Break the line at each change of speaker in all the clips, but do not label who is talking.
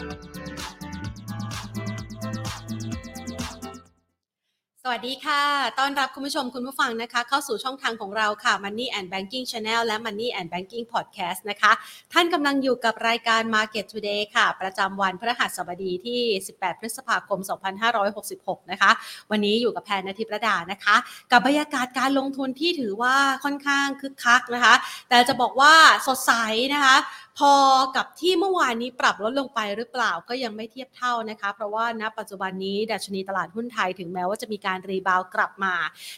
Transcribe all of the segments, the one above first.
Thank you. สวัสดีค่ะ ต้อนรับคุณผู้ชมคุณผู้ฟังนะคะ เข้าสู่ช่องทางของเราค่ะ Money and Banking Channel และ Money and Banking Podcast นะคะ ท่านกำลังอยู่กับรายการ Market Today ค่ะ ประจำวันพฤหัสบดีที่ 18 พฤษภาคม 2566 นะคะ วันนี้อยู่กับแพนนทิประดานะคะ กับบรรยากาศการลงทุนที่ถือว่าค่อนข้างคึกคักนะคะ แต่จะบอกว่าสดใสนะคะพอกับที่เมื่อวานนี้ปรับลดลงไปหรือเปล่าก็ยังไม่เทียบเท่านะคะ เพราะว่าณปัจจุบันนี้ดัชนีตลาดหุ้นไทยถึงแม้ว่าจะมีการการรีบาวกลับมา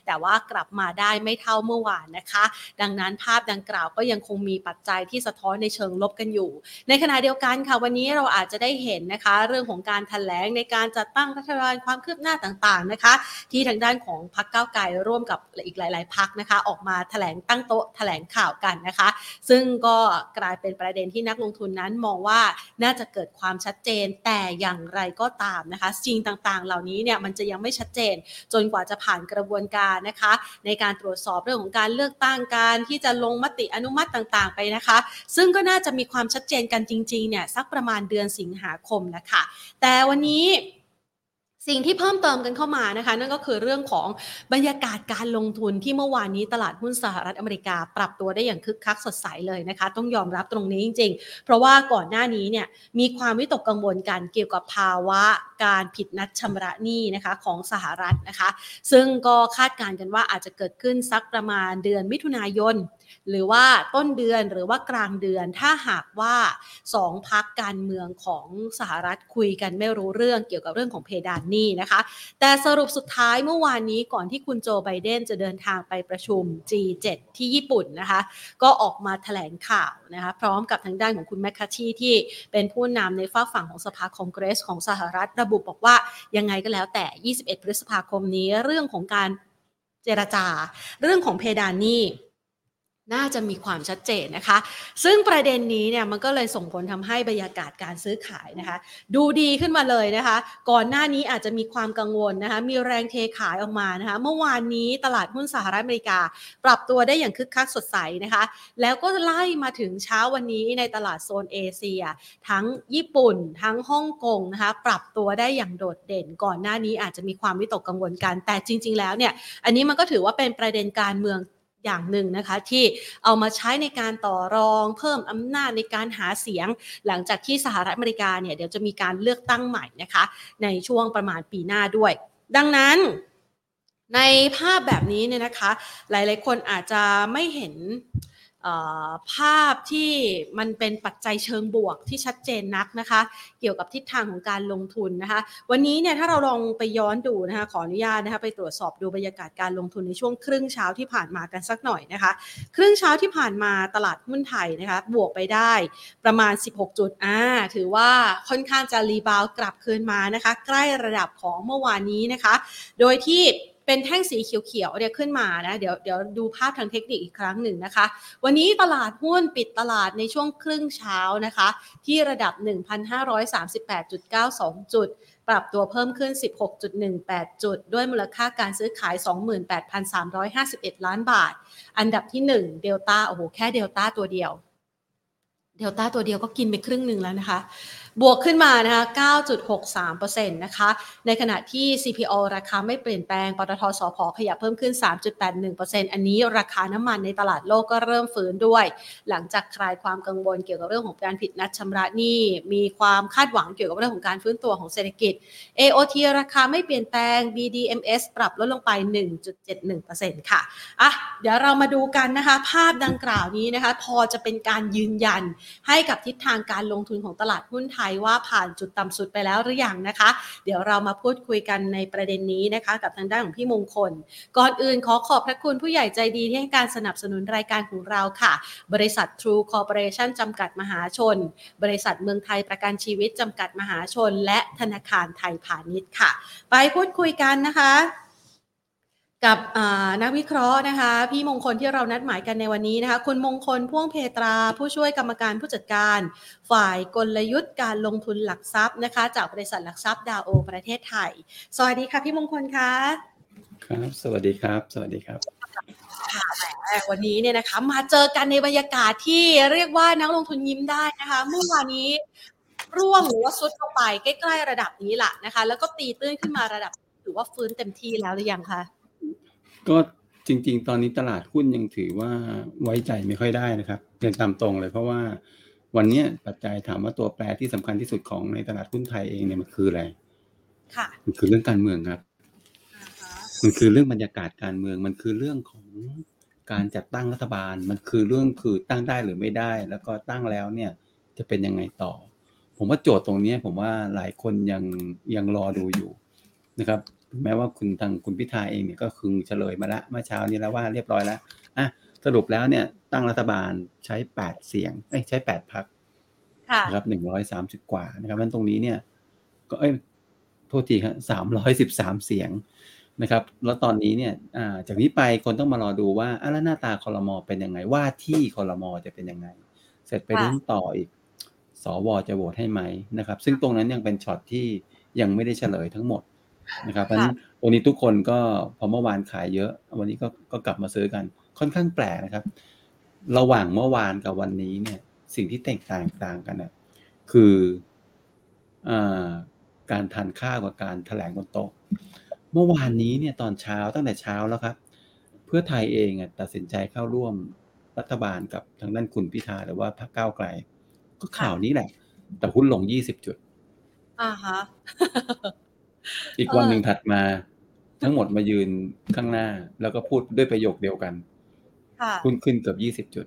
แต่ว่ากลับมาได้ไม่เท่าเมื่อวานนะคะ ดังนั้นภาพดังกล่าวก็ยังคงมีปัจจัยที่สะท้อนในเชิงลบกันอยู่ ในขณะเดียวกันค่ะวันนี้เราอาจจะได้เห็นนะคะ เรื่องของการถแถลงในการจัดตั้งรัฐบาลความคืบหน้าต่างๆนะคะ ที่ทางด้านของพรรคก้าวไกลร่วมกับอีกหลาย ๆพักนะคะ ออกมาถแถลงตั้งโต๊ะถแถลงข่าวกันนะคะ ซึ่งก็กลายเป็นประเด็นที่นักลงทุนนั้นมองว่าน่าจะเกิดความชัดเจนแต่อย่างไรก็ตามนะคะสิ่งต่างๆ เหล่านี้เนี่ยมันจะยังไม่ชัดเจนจนกว่าจะผ่านกระบวนการนะคะ ในการตรวจสอบเรื่องของการเลือกตั้งการที่จะลงมติอนุมัติต่างๆ ไปนะคะ ซึ่งก็น่าจะมีความชัดเจนกันจริงๆเนี่ยสักประมาณเดือนสิงหาคมนะคะแต่วันนี้ สิ่งที่เพิ่มเติมกันเข้ามานะคะ นั่นก็คือเรื่องของบรรยากาศการลงทุนที่เมื่อวานนี้ตลาดหุ้นสหรัฐอเมริกา ปรับตัวได้อย่างคึกคักสดใสเลยนะคะ ต้องยอมรับตรงนี้จริง ๆ เพราะว่าก่อนหน้านี้เนี่ยมีความวิตกกังวลกันเกี่ยวกับภาวะการผิดนัดชำระหนี้นะคะของสหรัฐนะคะ ซึ่งก็คาดการณ์กันว่าอาจจะเกิดขึ้นสักประมาณเดือนมิถุนายน หรือว่าต้นเดือนหรือว่ากลางเดือน ถ้าหากว่าสองพักการเมืองของสหรัฐคุยกันไม่รู้เรื่องเกี่ยวกับเรื่องของเพดานหนี้นะคะ แต่สรุปสุดท้ายเมื่อวานนี้ก่อนที่คุณโจไบเดนจะเดินทางไปประชุม G7 ที่ญี่ปุ่นนะคะ ก็ออกมาแถลงข่าวนะคะพร้อมกับทางด้านของคุณแมคคาชีที่เป็นผู้นำในฝาฝั่งของสภาคองเกรสของสหรัฐระบุบอกว่ายังไงก็แล้วแต่ 21 พฤษภาคมนี้เรื่องของการเจรจา เรื่องของเพดานหนี้ น่าจะมีความชัดเจนนะคะ ซึ่งประเด็นนี้เนี่ยมันก็เลยส่งผลทำให้บรรยากาศการซื้อขายนะคะ ดูดีขึ้นมาเลยนะคะ ก่อนหน้านี้อาจจะมีความกังวลนะคะ มีแรงเทขายออกมานะคะ เมื่อวานนี้ตลาดหุ้นสหรัฐอเมริกา ปรับตัวได้อย่างคึกคักสดใสนะคะ แล้วก็ไล่มาถึงเช้าวันนี้ในตลาดโซนเอเชีย ทั้งญี่ปุ่น ทั้งฮ่องกงนะคะ ปรับตัวได้อย่างโดดเด่น ก่อนหน้านี้อาจจะมีความวิตกกังวลกัน แต่จริง ๆ แล้วเนี่ย อันนี้มันก็ถือว่าเป็นประเด็นการเมือง อย่างหนึ่งนะคะที่เอามาใช้ในการต่อรองเพิ่มอำนาจในการหาเสียง หลังจากที่สหรัฐอเมริกาเนี่ยเดี๋ยวจะมีการเลือกตั้งใหม่นะคะในช่วงประมาณปีหน้าด้วย ดังนั้นในภาพแบบนี้เนี่ยนะคะ หลายๆคนอาจจะไม่เห็น ภาพที่มันเป็นปัจจัยเชิงบวกที่ชัดเจนนักนะคะ เกี่ยวกับทิศทางของการลงทุนนะคะ วันนี้เนี่ยถ้าเราลองไปย้อนดูนะคะขออนุญาตนะคะไปตรวจสอบดูบรรยากาศการลงทุนในช่วงครึ่งเช้าที่ผ่านมากันสักหน่อยนะคะ ครึ่งเช้าที่ผ่านมาตลาดหุ้นไทยนะคะบวกไปได้ประมาณ 16 จุดอ่าถือว่าค่อนข้างจะรีบาวกลับคืนมานะคะ ใกล้ระดับของเมื่อวานนี้นะคะ โดยที่ เป็นแท่งสีเขียวๆเนี่ยขึ้นมานะเดี๋ยวเดี๋ยวดูภาพทางเทคนิคอีกครั้งหนึ่งนะคะ วันนี้ตลาดหุ้นปิดตลาดในช่วงครึ่งเช้านะคะ ที่ระดับ 1,538.92 จุด ปรับตัวเพิ่มขึ้น 16.18 จุด ด้วยมูลค่าการซื้อขาย 28,351 ล้านบาท อันดับที่ 1 เดลต้าโอ้โหแค่เดลต้าตัวเดียวเดลต้าตัวเดียวก็กินไปครึ่งหนึ่งแล้วนะคะ บวกขึ้นมานะคะ 9.63%นะคะ ในขณะที่ CPO ราคาไม่เปลี่ยนแปลง ปตทสพขยับเพิ่มขึ้น 3.81%อันนี้ราคาน้ำมันในตลาดโลกก็เริ่มฟื้นด้วย หลังจากคลายความกังวลเกี่ยวกับเรื่องของการผิดนัดชำระหนี้ มีความคาดหวังเกี่ยวกับเรื่องของการฟื้นตัวของเศรษฐกิจ AOT ราคาไม่เปลี่ยนแปลง BDMs ปรับลดลงไป 1.71%ค่ะ อะ เดี๋ยวเรามาดูกันนะคะ ภาพดังกล่าวนี้นะคะ พอจะเป็นการยืนยันให้กับทิศทางการลงทุนของตลาดหุ้นไทยว่าผ่านจุดต่ำสุดไปแล้วหรือยังนะคะ เดี๋ยวเรามาพูดคุยกันในประเด็นนี้นะคะ กับทางด้านของพี่มงคล ก่อนอื่นขอขอบพระคุณผู้ใหญ่ใจดีที่ให้การสนับสนุนรายการของเราค่ะ บริษัท True Corporation จำกัดมหาชน บริษัทเมืองไทยประกันชีวิตจำกัดมหาชน และธนาคารไทยพาณิชย์ค่ะ ไปพูดคุยกันนะคะ กับนักวิเคราะห์นะคะ พี่มงคลที่เรานัดหมายกันในวันนี้นะคะ คุณมงคลพ่วงเพตรา ผู้ช่วยกรรมการผู้จัดการ ฝ่ายกลยุทธ์การลงทุนหลักทรัพย์นะคะ จากบริษัทหลักทรัพย์ดาวโอประเทศไทย สวัสดีค่ะพี่มงคลคะ
ครับ สวัสดีครับ สวัสดีครับ
ค่ะวันนี้เนี่ยนะคะมาเจอกันในบรรยากาศที่เรียกว่านักลงทุนยิ้มได้นะคะเมื่อวานนี้ร่วงหรือว่าซุดเข้าไปใกล้ ๆ ระดับนี้แหละนะคะ แล้วก็ตีตื้นขึ้นมาระดับถือว่าฟื้นเต็มที่แล้วหรือยังคะ
ก็จริง ๆ ตอนนี้ตลาดหุ้นยังถือว่าไว้ใจไม่ค่อยได้นะครับเรียนตามตรงเลยเพราะว่าวันเนี้ยปัจจัยถามว่าตัวแปรที่สำคัญที่สุดของในตลาดหุ้นไทยเองเนี่ยมันคืออะไร
ค่ะ
มันคือเรื่องการเมืองครับ
อ่าฮะ
มันคือเรื่องบรรยากาศการเมือง มันคือเรื่องของการจัดตั้งรัฐบาล มันคือเรื่องคือตั้งได้หรือไม่ได้ แล้วก็ตั้งแล้วเนี่ยจะเป็นยังไงต่อ ผมว่าโจทย์ตรงเนี้ยผมว่าหลายคนยังยังรอดูอยู่นะครับ แม้ว่าคุณทางคุณพิธาเองเนี่ยก็คือเฉลยมาละเมื่อเช้านี้แล้วว่าเรียบร้อยแล้วอะสรุปแล้วเนี่ยตั้งรัฐบาลใช้แปดเสียงเอ้ยใช้แปดพัก
ค่ะ
นะครับหนึ่งร้อยสามสิบกว่านะครับนั้นตรงนี้เนี่ย ก็เอ้ยโทษทีครับสามร้อยสิบสามเสียงนะครับ แล้วตอนนี้เนี่ยอ่าจากนี้ไปคนต้องมารอดูว่าอะแล้วหน้าตาคอรมอเป็นยังไง ว่าที่คอรมอจะเป็นยังไง เสร็จไป
ค่ะ
รุ่นต่ออีกสวจะโหวตให้ไหมนะครับ ซึ่งตรงนั้นยังเป็นช็อตที่ยังไม่ได้เฉลยทั้งหมด นะครับเพราะฉะนั้นตรงนี้ทุกคนก็พอเมื่อวานขายเยอะ วันนี้ก็ก็กลับมาซื้อกัน ค่อนข้างแปลกนะครับ ระหว่างเมื่อวานกับวันนี้เนี่ย สิ่งที่แตกต่างต่างกันนะคืออาการทานข้าวกับการแถลงบนโต๊ะเมื่อวานนี้เนี่ยตอนเช้าตั้งแต่เช้าแล้วครับ เพื่อไทยเองอะตัดสินใจเข้าร่วมรัฐบาลกับทางด้านคุณพิธาหรือว่าพรรคก้าวไกล ก็ข่าวนี้แหละ แต่หุ้นลง20จุด
อ่าฮะ
อีกวันหนึ่งถัดมา ทั้งหมดมายืนข้างหน้า แล้วก็พูดด้วยประโยคเดียวกัน
ค่ะ
หุ้นขึ้นเกือบ20จุด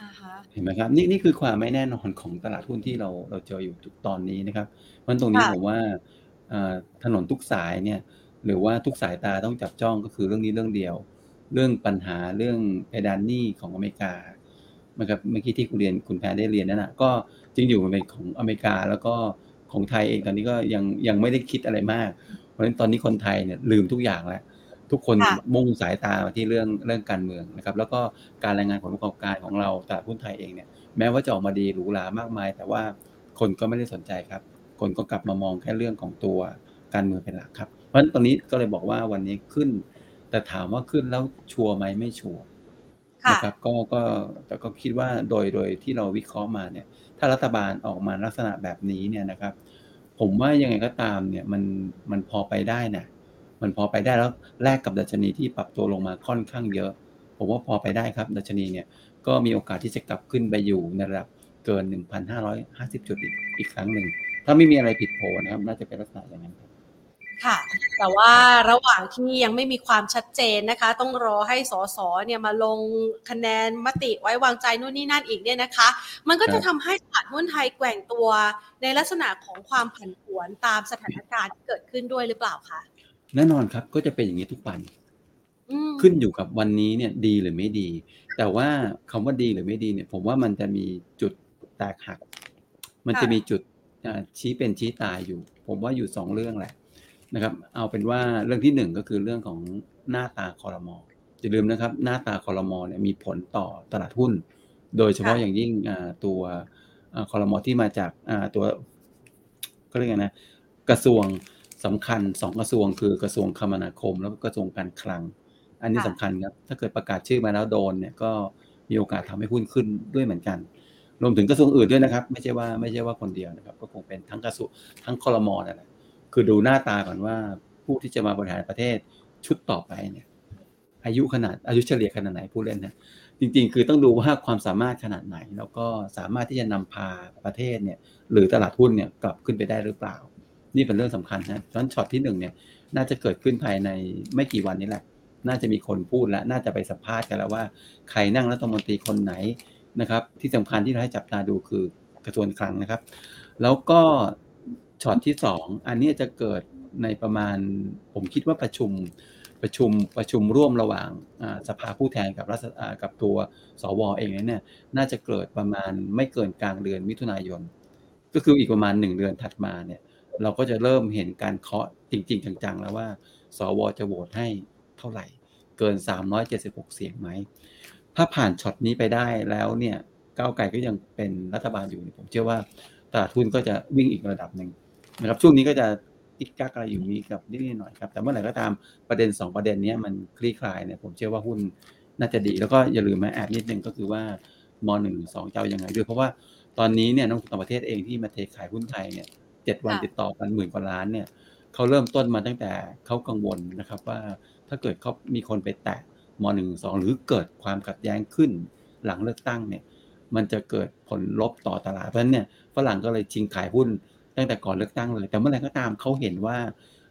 อ่าฮะ
เห็นไหมครับ นี่นี่คือความไม่แน่นอนของตลาดหุ้นที่เราเราเจออยู่ทุกตอนนี้นะครับเพราะฉะนั้นตรงนี้
ค่ะ
ผมว่าอ่าถนนทุกสายเนี่ย หรือว่าทุกสายตาต้องจับจ้องก็คือเรื่องนี้เรื่องเดียว เรื่องปัญหาเรื่องเพดานหนี้ของอเมริกานะครับเมื่อกี้ที่คุณเรียนคุณแพรได้เรียนนั่นนะก็จริงอยู่มันเป็นของอเมริกาแล้วก็ ของไทยเองตอนนี้ก็ยังยังไม่ได้คิดอะไรมาก เพราะฉะนั้นตอนนี้คนไทยเนี่ยลืมทุกอย่างแล้วทุกคน
ค่ะ
มุ่งสายตามาที่เรื่องเรื่องการเมืองนะครับ แล้วก็การรายงานผลประกอบการของเราตลาดหุ้นไทยเองเนี่ยแม้ว่าจะออกมาดีหรูหรามากมาย แต่ว่าคนก็ไม่ได้สนใจครับ คนก็กลับมามองแค่เรื่องของตัวการเมืองเป็นหลักครับ เพราะฉะนั้นตอนนี้ก็เลยบอกว่าวันนี้ขึ้น แต่ถามว่าขึ้นแล้วชัวร์ไหมไม่ชัวร์
ค่ะ
นะครับก็ก็แต่ก็คิดว่าโดยโดยที่เราวิเคราะห์มาเนี่ย ถ้ารัฐบาลออกมาลักษณะแบบนี้เนี่ยนะครับ ผมว่ายังไงก็ตามเนี่ยมันมันพอไปได้นะมันพอไปได้แล้วแลกกับดัชนีที่ปรับตัวลงมาค่อนข้างเยอะ ผมว่าพอไปได้ครับ ดัชนีเนี่ยก็มีโอกาสที่จะกลับขึ้นไปอยู่ในระดับเกิน 1,550 จุดอีกอีกครั้งหนึ่ง ถ้าไม่มีอะไรผิดโผนะครับน่าจะเป็นลักษณะอย่างนั้นครับ
ค่ะ แต่ว่าระหว่างที่ยังไม่มีความชัดเจนนะคะ ต้องรอให้สสเนี่ยมาลงคะแนนมติไว้วางใจนู่นนี่นั่นอีกเนี่ยนะคะ มันก็
ครั
จะ
บ
ทำให้ตลาดหุ้นไทยแกว่งตัวในลักษณะของความผันผวนตามสถานการณ์ที่เกิดขึ้นด้วยหรือเปล่าคะ
แน่นอนครับก็จะเป็นอย่างนี้ทุกวัน
อืม
ขึ้นอยู่กับวันนี้เนี่ยดีหรือไม่ดี แต่ว่าคำว่าดีหรือไม่ดีเนี่ย ผมว่ามันจะมีจุดแตกหัก มันจะมีจุดอ่าชี้เป็นชี้ตายอยู่ ผมว่าอยู่สองเรื่องแหละ นะครับ เอาเป็นว่าเรื่องที่หนึ่งก็คือเรื่องของหน้าตาคอรมออย่าลืมนะครับ หน้าตาคอรมอเนี่ยมีผลต่อตลาดหุ้น โดยเฉพาะ
ค่ะ
อย่างยิ่งอ่าตัวอ่าคอรมอที่มาจากอ่าตัวก็เรียกไงนะกระทรวงสำคัญสองกระทรวงคือกระทรวงคมนาคม แล้วก็กระทรวงการคลัง อันนี้
ค่ะ
สำคัญครับถ้าเกิดประกาศชื่อมาแล้วโดนเนี่ยก็มีโอกาสทำให้หุ้นขึ้นด้วยเหมือนกัน รวมถึงกระทรวงอื่นด้วยนะครับ ไม่ใช่ว่าไม่ใช่ว่าคนเดียวนะครับ ก็คงเป็นทั้งกระทรวงทั้งคอรมอนั่นแหละ คือดูหน้าตาก่อนว่าผู้ที่จะมาบริหารประเทศชุดต่อไปเนี่ย อายุขนาดอายุเฉลี่ยขนาดไหนผู้เล่นนะจริง ๆ คือต้องดูว่าความสามารถขนาดไหน แล้วก็สามารถที่จะนำพาประเทศเนี่ย หรือตลาดหุ้นเนี่ยกลับขึ้นไปได้หรือเปล่า นี่เป็นเรื่องสำคัญนะฉะนั้นช็อตที่หนึ่งเนี่ย น่าจะเกิดขึ้นภายในไม่กี่วันนี้แหละ น่าจะมีคนพูดแล้วน่าจะไปสัมภาษณ์กันแล้วว่าใครนั่งรัฐมนตรีคนไหนนะครับ ที่สำคัญที่เราให้จับตาดูคือกระทรวงคลังนะครับ แล้วก็ ช็อตที่สองอันนี้จะเกิดในประมาณผมคิดว่าประชุมประชุมประชุมร่วมระหว่างสภาผู้แทนกับรัฐกับตัวสวเองเนี่ยน่าจะเกิดประมาณไม่เกินกลางเดือนมิถุนายน ก็คืออีกประมาณหนึ่งเดือนถัดมาเนี่ยเราก็จะเริ่มเห็นการเคาะจริง ๆ จังๆ แล้วว่า สวจะโหวตให้เท่าไหร่ เกิน 376 เสียงไหม ถ้าผ่านช็อตนี้ไปได้แล้วเนี่ยก้าวไกลก็ยังเป็นรัฐบาลอยู่ผมเชื่อว่าตลาดหุ้นก็จะวิ่งอีกระดับหนึ่ง นะครับช่วงนี้ก็จะติกกักอะไรอยู่มีกับนิดๆหน่อยๆครับแต่เมื่อไหร่ก็ตามประเด็น 2 ประเด็นเนี้ยมันคลี่คลายเนี่ยผมเชื่อว่าหุ้นน่าจะดีแล้วก็อย่าลืมนะแอบนิดนึงก็คือว่ามหนึ่งสองจะเอายังไงด้วยเพราะว่าตอนนี้เนี่ยนักลงทุนต่างประเทศเองที่มาเทขายหุ้นไทยเนี่ยเจ็ดวัน
ค่ะ
ติดต่อกันหมื่นกว่าล้านเนี่ยเขาเริ่มต้นมาตั้งแต่เขากังวลนะครับว่าถ้าเกิดเขามีคนไปแตะมหนึ่งสองหรือเกิดความขัดแย้งขึ้นหลังเลือกตั้งเนี่ยมันจะเกิดผลลบต่อตลาดเพราะฉะนั้นเนี่ยฝรั่งก็เลยชิงขายหุ้น ตั้งแต่ก่อนเลือกตั้งเลย แต่เมื่อไหร่ก็ตามเขาเห็นว่า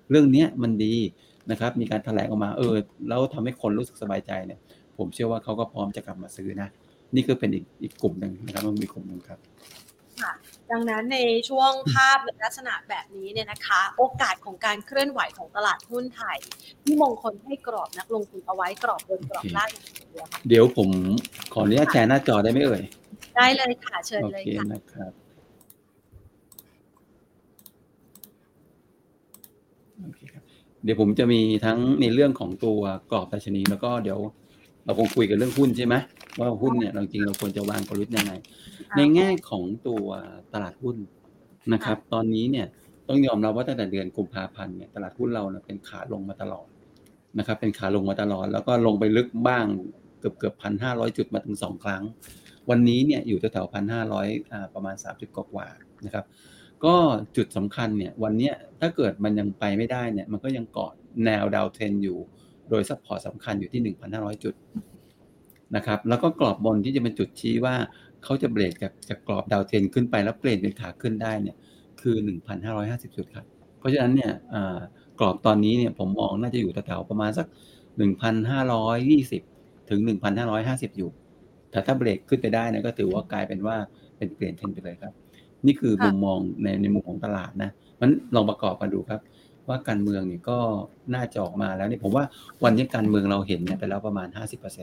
เรื่องเนี้ยมันดีนะครับ มีการแถลงออกมาเออแล้วทำให้คนรู้สึกสบายใจเนี่ย ผมเชื่อว่าเขาก็พร้อมจะกลับมาซื้อนะ นี่คือเป็นอีกอีกกลุ่มหนึ่งนะครับมันมีกลุ่มหนึ่งครับ
ค่ะดังนั้นในช่วงภาพในลักษณะแบบนี้เนี่ยนะคะ โอกาสของการเคลื่อนไหวของตลาดหุ้นไทยที่มงคลให้กรอบนักลงทุนเอาไว้กรอบบนกรอบล่างอย่างเดียวค่ะ
เดี๋ยวผมขออนุญาตแชร์หน้าจอได้ไหมเอ่ย
ได้เลยค่ะเชิญ
โอ
เลย
เค
ค่ะ
นะครับโอเคครับ เดี๋ยวผมจะมีทั้งในเรื่องของตัวกรอบดัชนีแล้วก็เดี๋ยวเราคงคุยกันเรื่องหุ้นใช่ไหมว่าหุ้นเนี่ยเราจริงเราควรจะวางกลยุทธ์ยังไง ในแง่ของตัวตลาดหุ้นนะครับ ตอนนี้เนี่ยต้องยอมรับว่าตั้งแต่เดือนกุมภาพันธ์เนี่ยตลาดหุ้นเราเนี่ยเป็นขาลงมาตลอดนะครับ เป็นขาลงมาตลอด แล้วก็ลงไปลึกบ้างเกือบเกือบพันห้าร้อยจุดมาถึงสองครั้ง วันนี้เนี่ยอยู่แถวๆพันห้าร้อยประมาณสามจุดกว่าๆนะครับ ก็จุดสำคัญเนี่ยวันนี้ถ้าเกิดมันยังไปไม่ได้เนี่ยมันก็ยังเกาะแนว downtrend อยู่ โดย support สำคัญอยู่ที่ 1,500 จุดนะครับแล้วก็กรอบบนที่จะเป็นจุดชี้ว่าเขาจะเบรกจากจากกรอบดาวเทรนขึ้นไปแล้วเปลี่ยนเป็นขาขึ้นได้เนี่ยคือ 1,550 จุดครับเพราะฉะนั้นเนี่ยกรอบตอนนี้เนี่ยผมมองน่าจะอยู่แถวๆประมาณสัก 1,520 ถึง 1,550 อยู่ แต่ถ้าเบรกขึ้นไปได้นะก็ถือว่ากลายเป็นว่าเป็นเปลี่ยนเทรนด์ไปเลยครับ นี่คือ
ค่ะ
มุมมองในในมุมของตลาดนะมันลองประกอบกันดูครับ ว่าการเมืองเนี่ยก็น่าจะออกมาแล้วเนี่ยผมว่าวันนี้การเมืองเราเห็นเนี่ยไปแล้วประมาณ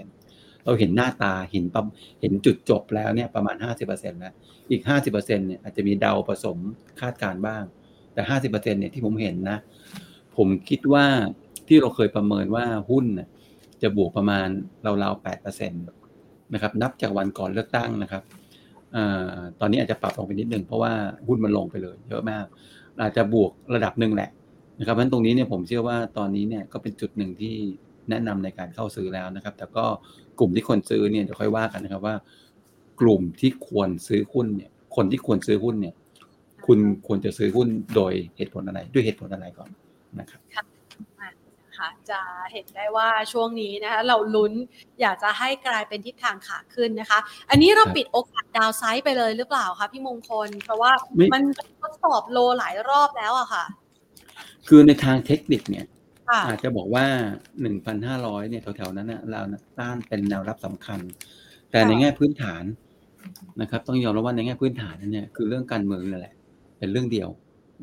50%เราเห็นหน้าตาเห็นปั๊มเห็นจุดจบแล้วเนี่ยประมาณ 50%แล้วอีก 50%เนี่ยอาจจะมีเดาผสมคาดการณ์บ้าง แต่ 50%เนี่ยที่ผมเห็นนะ ผมคิดว่าที่เราเคยประเมินว่าหุ้นน่ะจะบวกประมาณราวๆ8%นะครับนับจากวันก่อนเลือกตั้งนะครับอา ตอนนี้อาจจะปรับลงไปนิดนึงเพราะว่าหุ้นมันลงไปเลย เยอะมาก อาจจะบวกระดับหนึ่งแหละนะครับเพราะฉะนั้นตรงนี้เนี่ยผมเชื่อว่าตอนนี้เนี่ยก็เป็นจุดหนึ่งที่แนะนำในการเข้าซื้อแล้วนะครับ แต่ก็กลุ่มที่ควรซื้อเนี่ยเดี๋ยวค่อยว่ากันนะครับว่า กลุ่มที่ควรซื้อหุ้นเนี่ย คนที่ควรซื้อหุ้นเนี่ย คุณควรจะซื้อหุ้นโดยเหตุผลอะไรด้วยเหตุผลอะไรก่อนนะครับ
นะคะ จะเห็นได้ว่าช่วงนี้นะคะเราลุ้นอยากจะให้กลายเป็นทิศทางขาขึ้นนะคะ อันนี้เรา
ครับ
ปิดโอกาสดาวไซด์ไปเลยหรือเปล่าคะพี่มงคล เพราะว่า
ไม่
มันทดสอบโลหลายรอบแล้วอะค่ะ
คือในทางเทคนิคเนี่ย
ค่ะ
อาจจะบอกว่า 1,500 เนี่ยแถวๆนั้นนะเรานะต้านเป็นแนวรับสำคัญ แต่ในแง่พื้นฐานนะครับ ต้องยอมรับว่าในแง่พื้นฐานนั้นเนี่ยคือเรื่องการเมืองนั่นแหละ เป็นเรื่องเดียว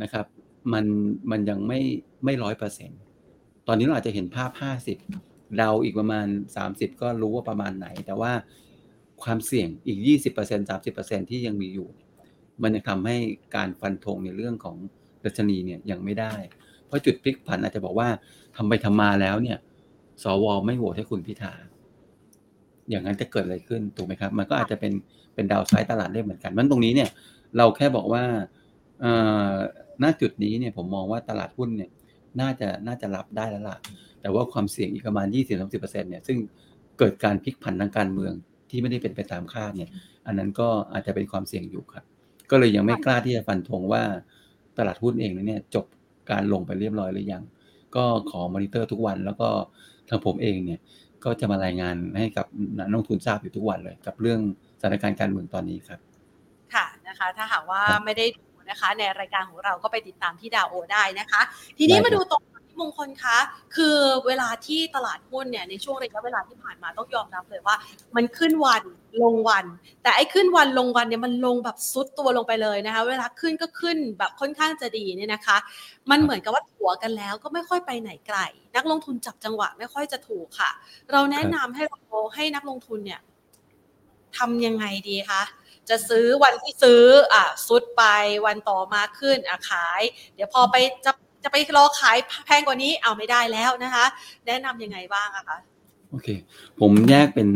นะครับ มันมันยังไม่ไม่ร้อยเปอร์เซ็นต ตอนนี้เราอาจจะเห็นภาพ 50เดาอีกประมาณ 30 ก็รู้ว่าประมาณไหน แต่ว่าความเสี่ยงอีก 20% 30%ที่ยังมีอยู่ มันจะทำให้การฟันธงในเรื่องของดัชนีเนี่ยยังไม่ได้ เพราะจุดพลิกผันอาจจะบอกว่าทำไปทำมาแล้วเนี่ย สวไม่โหวตให้คุณพิธาอย่างนั้นจะเกิดอะไรขึ้นถูกไหมครับ มันก็อาจจะเป็นเป็นดาวไซด์ตลาดได้เหมือนกันมันตรงนี้เนี่ย เราแค่บอกว่าณจุดนี้เนี่ยผมมองว่าตลาดหุ้นเนี่ย น่าจะน่าจะรับได้แล้วล่ะ แต่ว่าความเสี่ยงอีกประมาณ 20-30%เนี่ยซึ่งเกิดการพลิกผันทางการเมืองที่ไม่ได้เป็นไปตามคาดเนี่ย อันนั้นก็อาจจะเป็นความเสี่ยงอยู่ครับ ก็เลยยังไม่กล้าที่จะฟันธงว่าตลาดหุ้นเองเนี่ยจบการลงไปเรียบร้อยหรือยัง ก็ขอมอนิเตอร์ทุกวัน แล้วก็ทางผมเองเนี่ยก็จะมารายงานให้กับนักลงทุนทราบอยู่ทุกวันเลย กับเรื่องสถานการณ์การเมืองตอนนี้ครับ
ค่ะนะคะ ถ้าหากว่า
ครับ
ไม่ได้ดู นะคะ ในรายการของเราก็ไปติดตามที่ดาวโอได้นะคะ ทีนี้
ได้ครับ
มาดูตรงที่มงคลคะคือเวลาที่ตลาดหุ้นเนี่ยในช่วงระยะเวลาที่ผ่านมาต้องยอมรับเลยว่า มันขึ้นวันลงวัน แต่ไอ้ขึ้นวันลงวันเนี่ยมันลงแบบซุดตัวลงไปเลยนะคะ เวลาขึ้นก็ขึ้นแบบค่อนข้างจะดีเนี่ยนะคะ มันเหมือนกับว่าถัวกันแล้วก็ไม่ค่อยไปไหนไกล นักลงทุนจับจังหวะไม่ค่อยจะถูกค่ะ เราแนะนำให้เราให้นักลงทุนเนี่ยทำยังไงดีคะ จะซื้อวันที่ซื้ออะซุดไปวันต่อมาขึ้นอะขาย เดี๋ยวพอไปจะจะไปรอขายแพงกว่านี้เอาไม่ได้แล้วนะคะ แนะนำยังไงบ้างอะคะ
โอเค ผมแยกเป็น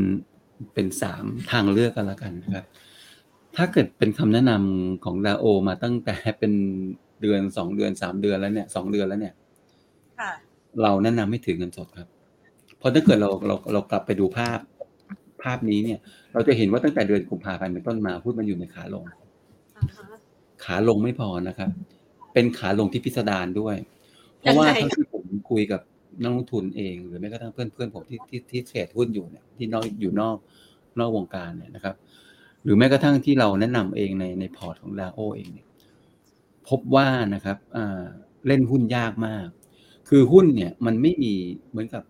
เป็นสามทางเลือกกันละกันนะครับ ถ้าเกิดเป็นคำแนะนำของดาโอ มาตั้งแต่เป็นเดือนสองเดือนสามเดือนแล้วเนี่ยสองเดือนแล้วเนี่ย
ค่ะ
เราแนะนำให้ถือเงินสดครับ เพราะถ้าเกิดเราเราเรากลับไปดูภาพภาพนี้เนี่ย เราจะเห็นว่าตั้งแต่เดือนกุมภาพันธ์เป็นต้นมาหุ้นมันอยู่ในขาลง
อ่าฮะ
ขาลงไม่พอนะครับ เป็นขาลงที่พิสดารด้วย เพราะว่า
ยังไง
เท่าที่ผมคุยกับนักลงทุนเอง หรือแม้กระทั่งเพื่อนเพื่อนๆผมที่ที่ที่เทรดหุ้นอยู่เนี่ยที่นอกอยู่นอกนอกวงการเนี่ยนะครับ หรือแม้กระทั่งที่เราแนะนำเองในในพอร์ตของลาโอเองเนี่ยพบว่านะครับอ่าเล่นหุ้นยากมาก คือหุ้นเนี่ยมันไม่มีเหมือนกับ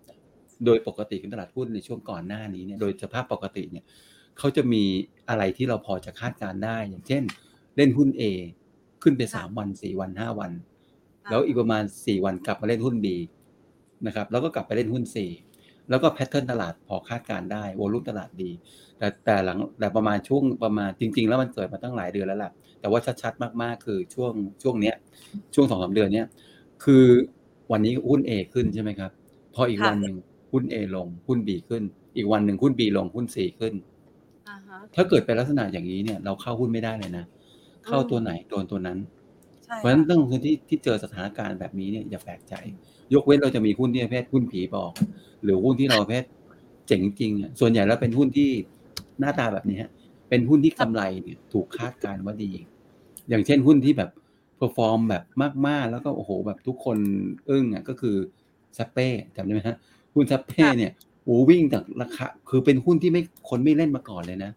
โดยปกติของตลาดหุ้นในช่วงก่อนหน้านี้เนี่ยโดยสภาพปกติเนี่ย เขาจะมีอะไรที่เราพอจะคาดการณ์ได้ อย่างเช่น เล่นหุ้น A ขึ้นไปสามวันสี่วันห้าวัน แล้วอีกประมาณสี่วันกลับมาเล่นหุ้น B นะครับ แล้วก็กลับไปเล่นหุ้น C แล้วก็แพทเทิร์นตลาดพอคาดการณ์ได้วอลุ่มตลาดดี แต่แต่หลังแต่ประมาณช่วงประมาณจริง ๆ แล้วมันเกิดมาตั้งหลายเดือนแล้วล่ะแต่ว่าชัดๆมากๆ คือช่วงช่วงเนี้ยช่วงสองสามเดือนเนี้ยคือวันนี้หุ้น A ขึ้นใช่ไหมครับ พออีก
ค่ะ
วันหนึ่งหุ้น A ลงหุ้น B ขึ้น อีกวันหนึ่งหุ้น B ลงหุ้น C ขึ้น
อ่าฮะ
ถ้าเกิดเป็นลักษณะอย่างนี้เนี่ยเราเข้าหุ้นไม่ได้เลยนะ เข้าตัวไหนโดนตัวนั้น
ใช่
เพราะฉะนั้นต้องคนที่ที่เจอสถานการณ์แบบนี้เนี่ยอย่าแปลกใจ ยกเว้นเราจะมีหุ้นที่ประเภทหุ้นผีบอก หรือหุ้นที่เราประเภทเจ๋งจริงอะส่วนใหญ่แล้วเป็นหุ้นที่หน้าตาแบบนี้ฮะเป็นหุ้นที่กำไรเนี่ยถูกคาดการณ์ว่าดี อย่างเช่นหุ้นที่แบบperform แบบมากๆ แล้วก็โอ้โหแบบทุกคนอึ้งอะก็คือเซ็ปเป้จำได้ไหมฮะหุ้นเซ็ปเป้เนี่ยโอ้วิ่งจากราคาคือเป็นหุ้นที่ไม่คนไม่เล่นมาก่อนเลยนะ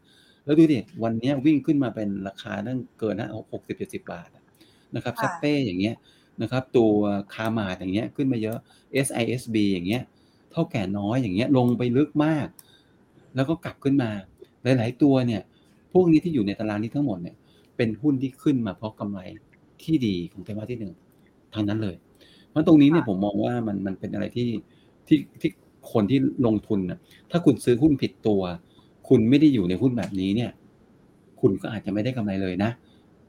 แล้วดูดิวันเนี้ยวิ่งขึ้นมาเป็นราคาตั้งเกินนะหกสิบเจ็ดสิบบาทอะนะครับ
ค่ะเซ็
ปเป้อย่างเงี้ยนะครับตัวคาร์มาร์ทอย่างเงี้ยขึ้นมาเยอะ SISB อย่างเงี้ยเถ้าแก่น้อยอย่างเงี้ยลงไปลึกมาก แล้วก็กลับขึ้นมาหลาย ๆ ตัวเนี่ยพวกนี้ที่อยู่ในตารางนี้ทั้งหมดเนี่ยเป็นหุ้นที่ขึ้นมาเพราะกำไรที่ดีของไตรมาสที่หนึ่งทางนั้นเลย เพราะตรงนี้เนี่ยผมมองว่ามันมันเป็นอะไรที่ที่ที่คนที่ลงทุนน่ะถ้าคุณซื้อหุ้นผิดตัว คุณไม่ได้อยู่ในหุ้นแบบนี้เนี่ย คุณก็อาจจะไม่ได้กำไรเลยนะ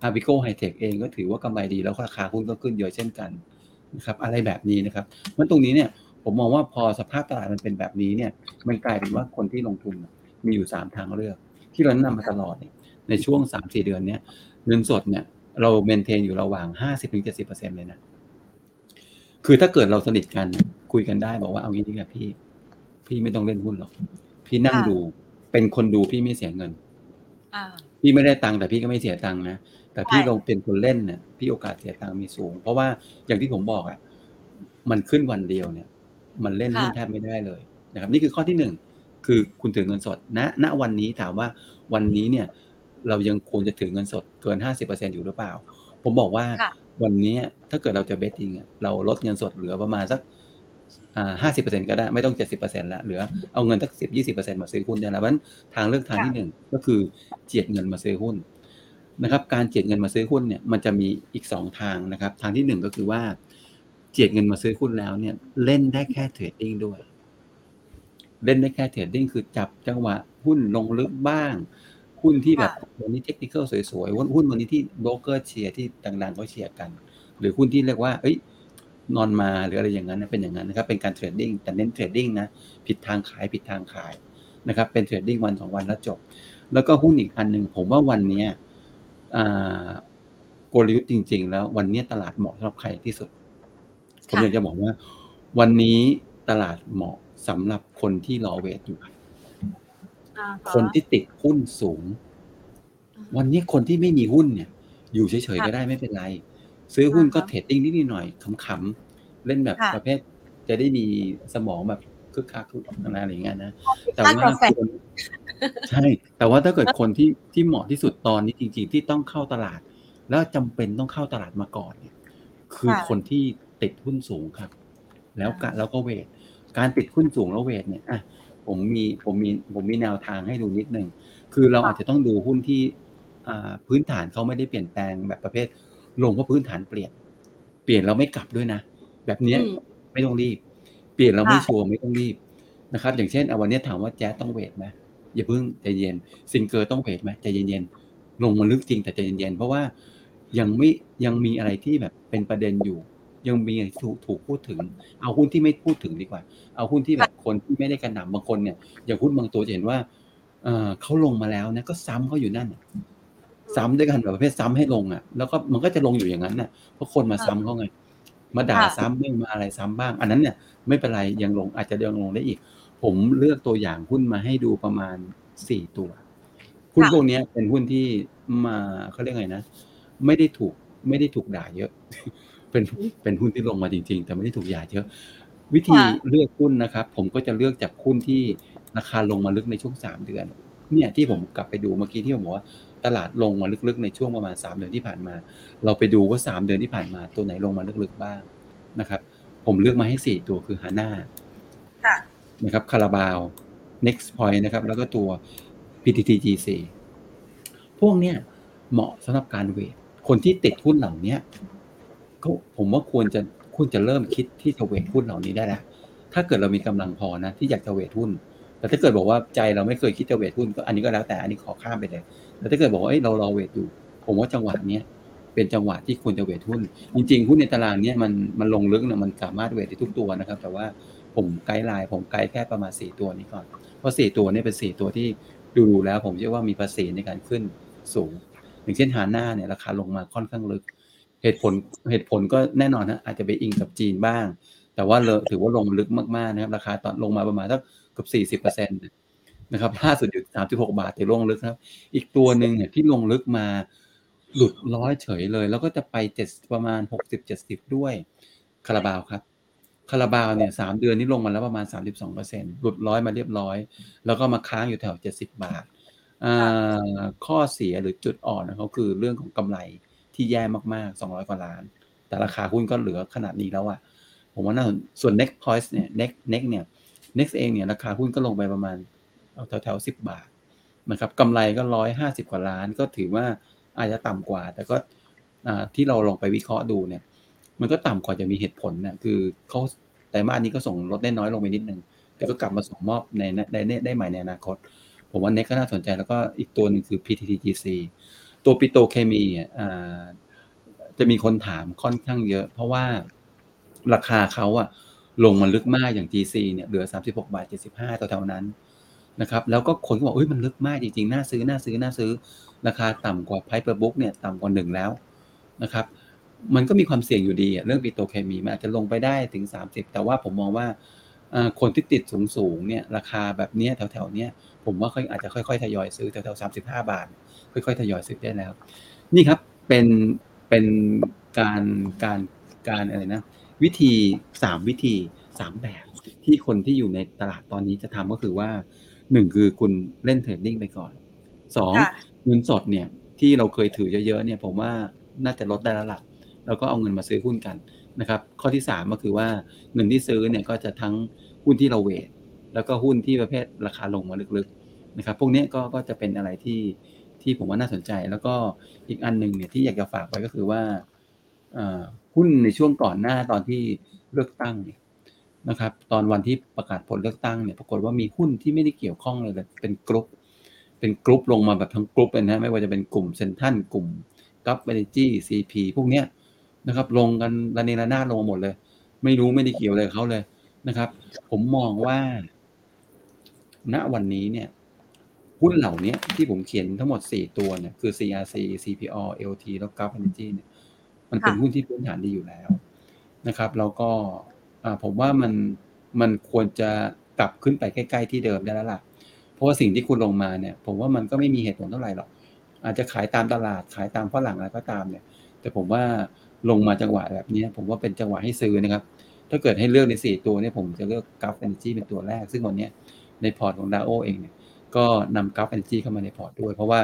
อาบิโกไฮเทคเองก็ถือว่ากำไรดีแล้วราคาหุ้นก็ขึ้นเยอะเช่นกันนะครับ อะไรแบบนี้นะครับเพราะตรงนี้เนี่ย ผมมองว่าพอสภาพตลาดมันเป็นแบบนี้เนี่ย มันกลายเป็นว่าคนที่ลงทุนมีอยู่สามทางเลือก ที่เราแนะนำมาตลอดเนี่ยในช่วงสามสี่เดือนเนี้ยเงินสดเนี่ย เราเมนเทนอยู่ระหว่างห้าสิบถึงเจ็ดสิบเปอร์เซ็นเลยนะคือถ้าเกิดเราสนิทกันคุยกันได้บอกว่าเอางี้ดีกว่าพี่ พี่ไม่ต้องเล่นหุ้นหรอก พี่นั่งดู เป็นคนดูพี่ไม่เสียเงิน
อ่า
พี่ไม่ได้ตังค์แต่พี่ก็ไม่เสียตังค์นะแต่พี่
ใช่
ลงเป็นคนเล่นเนี่ยพี่โอกาสเสียตังค์มีสูง เพราะว่าอย่างที่ผมบอกอะมันขึ้นวันเดียวเนี่ย มันเล่นหุ้นแทบไม่ได้เลยนะครับ นี่คือข้อที่หนึ่งคือคุณถือเงินสดณณวันนี้ถามว่าวันนี้เนี่ย เรายังควรจะถือเงินสดเกินห้าสิบเปอร์เซ็นอยู่หรือเปล่า ผมบอกว่า
ค่ะ
วันนี้ถ้าเกิดเราจะ investing อะเราลดเงินสดเหลือประมาณสักอ่า ห้าสิบเปอร์เซ็นต์ก็ได้ไม่ต้องเจ็ดสิบเปอร์เซ็นละเหลือเอาเงินสักสิบยี่สิบเปอร์เซ็นมาซื้อหุ้นได้แล้วเพราะฉะนั้นทางเลือกทางที่หนึ่งก็คือเจียดเงินมาซื้อหุ้นนะครับการเจียดเงินมาซื้อหุ้นเนี่ยมันจะมีอีกสองทางนะครับ ทางที่หนึ่งก็คือว่าเจียดเงินมาซื้อหุ้นแล้วเนี่ยเล่นได้แค่ trading ด้วย เล่นได้แค่ trading คือจับจังหวะหุ้นลงลึกบ้าง หุ้นที่แบบวันนี้เทคนิคสวยๆหุ้นหุ้นวันนี้ที่โบรกเกอร์เชียร์ที่ดังๆเขาเชียร์กัน หรือหุ้นที่เรียกว่าเอ้ย นอนมาหรืออะไรอย่างนั้นนะเป็นอย่างนั้นนะครับเป็นการ trading แต่เน้น trading นะผิดทางขายผิดทางขายนะครับเป็น trading วันสองวันแล้วจบ แล้วก็หุ้นอีกอันหนึ่งผมว่าวันเนี้ยอ่ากลยุทธ์จริง ๆ แล้ววันเนี้ยตลาดเหมาะสำหรับใครที่สุด ผมอยากจะบอกว่า วันนี้ตลาดเหมาะสำหรับคนที่รอเวทอยู่ครับ
อ่าฮะ
คนที่ติดหุ้นสูง วันนี้คนที่ไม่มีหุ้นเนี่ย อยู่เฉยๆ
ค่ะ
ก็ได้ไม่เป็นไร ซื้อหุ้นก็
อ่าฮะ
เทรดดิ้งนิดหน่อยๆขำๆเล่นแบบ
ค่ะ
ประเภท จะได้มีสมองแบบคึกคักคึกอะไรอย่างเงี้ยนะแต่
สร้าง
ว่าก
ระแส
คนใช่ แต่ว่าถ้าเกิดคนที่ที่เหมาะที่สุดตอนนี้จริง ๆ ที่ต้องเข้าตลาด แล้วจำเป็นต้องเข้าตลาดมาก่อนเนี่ย คือ
ค่ะ
คนที่ติดหุ้นสูงครับ แล้วกะแล้วก็เวท การติดหุ้นสูงแล้วเวทเนี่ยอะผมมีผมมีผมมีแนวทางให้ดูนิดนึงคือเรา
ค่ะ
อาจจะต้องดูหุ้นที่อ่าพื้นฐานเขาไม่ได้เปลี่ยนแปลงแบบประเภท ลงเพราะพื้นฐานเปลี่ยน เปลี่ยนเราไม่กลับด้วยนะ แบบเนี้ย
อืม
ไม่ต้องรีบ เปลี่ยนเราไม่
ค่ะ
ชัวร์ไม่ต้องรีบนะครับ อย่างเช่นเอาวันนี้ถามว่าแจ๊สต้องเวทไหมอย่าเพิ่งใจเย็นซิงเกอร์ต้องเวทไหมใจเย็นๆลงมาลึกจริงแต่ใจเย็นๆเพราะว่ายังไม่ยังมีอะไรที่แบบเป็นประเด็นอยู่ ยังมีอะไรที่ถูกถูกพูดถึง เอาหุ้นที่ไม่พูดถึงดีกว่า เอาหุ้นที่แบบคนที่ไม่ได้กระหน่ำบางคนเนี่ยอย่างหุ้นบางตัวจะเห็นว่าเออเขาลงมาแล้วนะก็ซ้ำเขาอยู่นั่นน่ะ ซ้ำด้วยกันแบบประเภทซ้ำให้ลงอะ แล้วก็มันก็จะลงอยู่อย่างนั้นน่ะเพราะคนมาซ้ำเขาไงมาด่า
ค่ะ
ซ้ำบ้างมาอะไรซ้ำบ้าง อันนั้นเนี่ยไม่เป็นไรยังลงอาจจะยังลงได้อีก ผมเลือกตัวอย่างหุ้นมาให้ดูประมาณสี่ตัวหุ้นพวกนี้เป็นหุ้นที่มาเขาเรียกไงนะ ไม่ได้ถูกไม่ได้ถูกด่าเยอะ เป็นเป็นหุ้นที่ลงมาจริง ๆ แต่ไม่ได้ถูกด่าเยอะ วิธีเลือกหุ้นนะครับ ผมก็จะเลือกจากหุ้นที่ราคาลงมาลึกในช่วงสามเดือน เนี่ยที่ผมกลับไปดูเมื่อกี้ที่ผมบอกว่า ตลาดลงมาลึกๆ ในช่วงประมาณสามเดือนที่ผ่านมา เราไปดูว่าสามเดือนที่ผ่านมาตัวไหนลงมาลึกๆบ้างนะครับ ผมเลือกมาให้สี่ตัวคือฮาน่านะครับคาราบาว next point นะครับ แล้วก็ตัว PTTGC พวกเนี้ยเหมาะสำหรับการเวทคนที่ติดหุ้นเหล่านี้ก็ผมว่าควรจะคุณจะเริ่มคิดที่จะเวทหุ้นเหล่านี้ได้แล้วถ้าเกิดเรามีกำลังพอนะที่อยากจะเวทหุ้น แต่ถ้าเกิดบอกว่าใจเราไม่เคยคิดจะเวทหุ้นก็อันนี้ก็แล้วแต่อันนี้ขอข้ามไปเลย แต่ถ้าเกิดบอกว่าเอ้ยเรารอเวทอยู่ ผมว่าจังหวะเนี้ยเป็นจังหวะที่ควรจะเวทหุ้น จริงๆหุ้นในตารางเนี้ยมันมันลงลึกเนี่ยมันสามารถเวทได้ทุกตัวนะครับ แต่ว่าผมไกด์ไลน์ผมไกด์แค่ประมาณสี่ตัวนี้ก่อน เพราะสี่ตัวนี้เป็นสี่ตัวที่ดูดูแล้ว ผมเชื่อว่ามีภาษีในการขึ้นสูง อย่างเช่นหาหน้าเนี่ยราคาลงมาค่อนข้างลึก เหตุผลเหตุผลก็แน่นอนนะอาจจะไปอิงกับจีนบ้าง แต่ว่าเลถือว่าลงลึกมากๆนะครับ ราคาตอนลงมาประมาณสักเกือบสี่สิบเปอร์เซ็นต์ นะครับล่าสุดอยู่สามสิบหกบาทแต่ลงลึกครับ อีกตัวหนึ่งเนี่ยที่ลงลึกมาหลุดร้อยเฉยเลย แล้วก็จะไปเจ็ดประมาณหกสิบเจ็ดสิบด้วยคาราบาวครับคาราบาวเนี่ยสามเดือนนี้ลงมาแล้วประมาณสามสิบสองเปอร์เซ็นหลุดร้อยมาเรียบร้อย แล้วก็มาค้างอยู่แถวเจ็ดสิบบาทข้อเสียหรือจุดอ่อนของเขาคือเรื่องของกำไรที่แย่มากๆสองร้อยกว่าล้าน แต่ราคาหุ้นก็เหลือขนาดนี้แล้วอะผมว่าน่าส่วน next point เนี่ย next next เนี่ย next เองเนี่ยราคาหุ้นก็ลงไปประมาณ แถวแถวสิบบาทนะครับกำไรก็ร้อยห้าสิบกว่าล้าน ก็ถือว่าอาจจะต่ำกว่า แต่ก็ที่เราลองไปวิเคราะห์ดูเนี่ย มันก็ต่ำกว่าจะมีเหตุผลนี่ยคือเขาแต่มาอันนี้ก็ส่งลดได้น้อยลงไปนิดนึงแต่ก็กลับมาส่งมอบในได้ได้ใหม่ในอนาคต ผมว่า NEX ก็น่าสนใจแล้วก็อีกตัวหนึ่งคือ PTTGC ตัวปิโตเคมีอ่าจะมีคนถามค่อนข้างเยอะ เพราะว่าราคาเขาอะลงมาลึกมากอย่าง GC เนี่ยเหลือ 36 บาท 75แถวๆนั้น นะครับแล้วก็คนก็บอกเอ้ยมันลึกมากจริงๆ น่าซื้อน่าซื้อน่าซื้อ ราคาต่ำกว่า price per book เนี่ยต่ำกว่าหนึ่งแล้วนะครับ มันก็มีความเสี่ยงอยู่ดีเรื่องปิโตเคมีมันอาจจะลงไปได้ถึง 30 แต่ว่าผมมองว่าคนที่ติดสูงสูงเนี่ยราคาแบบนี้แถวๆเนี้ยผมว่าค่อยอาจจะค่อยๆทยอยซื้อแถวๆ35บห้าบาท ค่อยๆทยอยซื้อได้แล้ว นี่ครับเป็นเป็นการการการอะไรนะ วิธีสามวิธีสามแบบที่คนที่อยู่ในตลาดตอนนี้จะทำก็คือว่า หนึ่งคือคุณเล่นเทรดดิ้งไปก่อนสองเงินสดเนี่ยที่เราเคยถือเยอะๆเนี่ยผมว่าน่าจะลดได้แล้วล่ะแล้วก็เอาเงินมาซื้อหุ้นกันนะครับ ข้อที่สามก็คือว่าเงินที่ซื้อเนี่ยก็จะทั้งหุ้นที่เรา weight แล้วก็หุ้นที่ประเภทราคาลงมาลึกๆนะครับ พวกนี้ก็ก็จะเป็นอะไรที่ที่ผมว่าน่าสนใจ แล้วก็อีกอันหนึ่งเนี่ยที่อยากจะฝากไว้ก็คือว่าหุ้นในช่วงก่อนหน้าตอนที่เลือกตั้งเนี่ย นะครับ ตอนวันที่ประกาศผลเลือกตั้งเนี่ยปรากฏว่ามีหุ้นที่ไม่ได้เกี่ยวข้องเลยเป็นกรุ๊ปเป็นกรุ๊ปลงมาแบบทั้งกรุ๊ปเลยนะไม่ว่าจะเป็นกลุ่มเซ็นทรัลกลุ่มกัฟเอเนจีซีพีพวกเนี้ยนะครับ ลงกันระเนระนาดลงมาหมดเลย ไม่รู้ไม่ได้เกี่ยวอะไรเขาเลยนะครับ ผมมองว่า ณวันนี้เนี่ยหุ้นเหล่านี้ที่ผมเขียนทั้งหมด 4 ตัวเนี่ยคือ CRC CPO LT แล้ว Gulf Energy เนี่ยมันเป็นหุ้นที่พื้นฐานดีอยู่แล้วนะครับ แล้วก็ ผมว่ามันมันควรจะกลับขึ้นไปใกล้ ๆ ที่เดิมได้แล้วล่ะ เพราะว่าสิ่งที่คุณลงมาเนี่ย ผมว่ามันก็ไม่มีเหตุผลเท่าไหร่หรอก อาจจะขายตามตลาดขายตามฝรั่งอะไรก็ตามเนี่ย แต่ผมว่าลงมาจังหวะแบบนี้ผมว่าเป็นจังหวะให้ซื้อนะครับ ถ้าเกิดให้เลือกในสี่ตัวเนี่ยผมจะเลือก Gulf Energy เป็นตัวแรก ซึ่งวันนี้ในพอร์ตของดาโอเองเนี่ยก็นำ Gulf Energy เข้ามาในพอร์ตด้วย เพราะว่า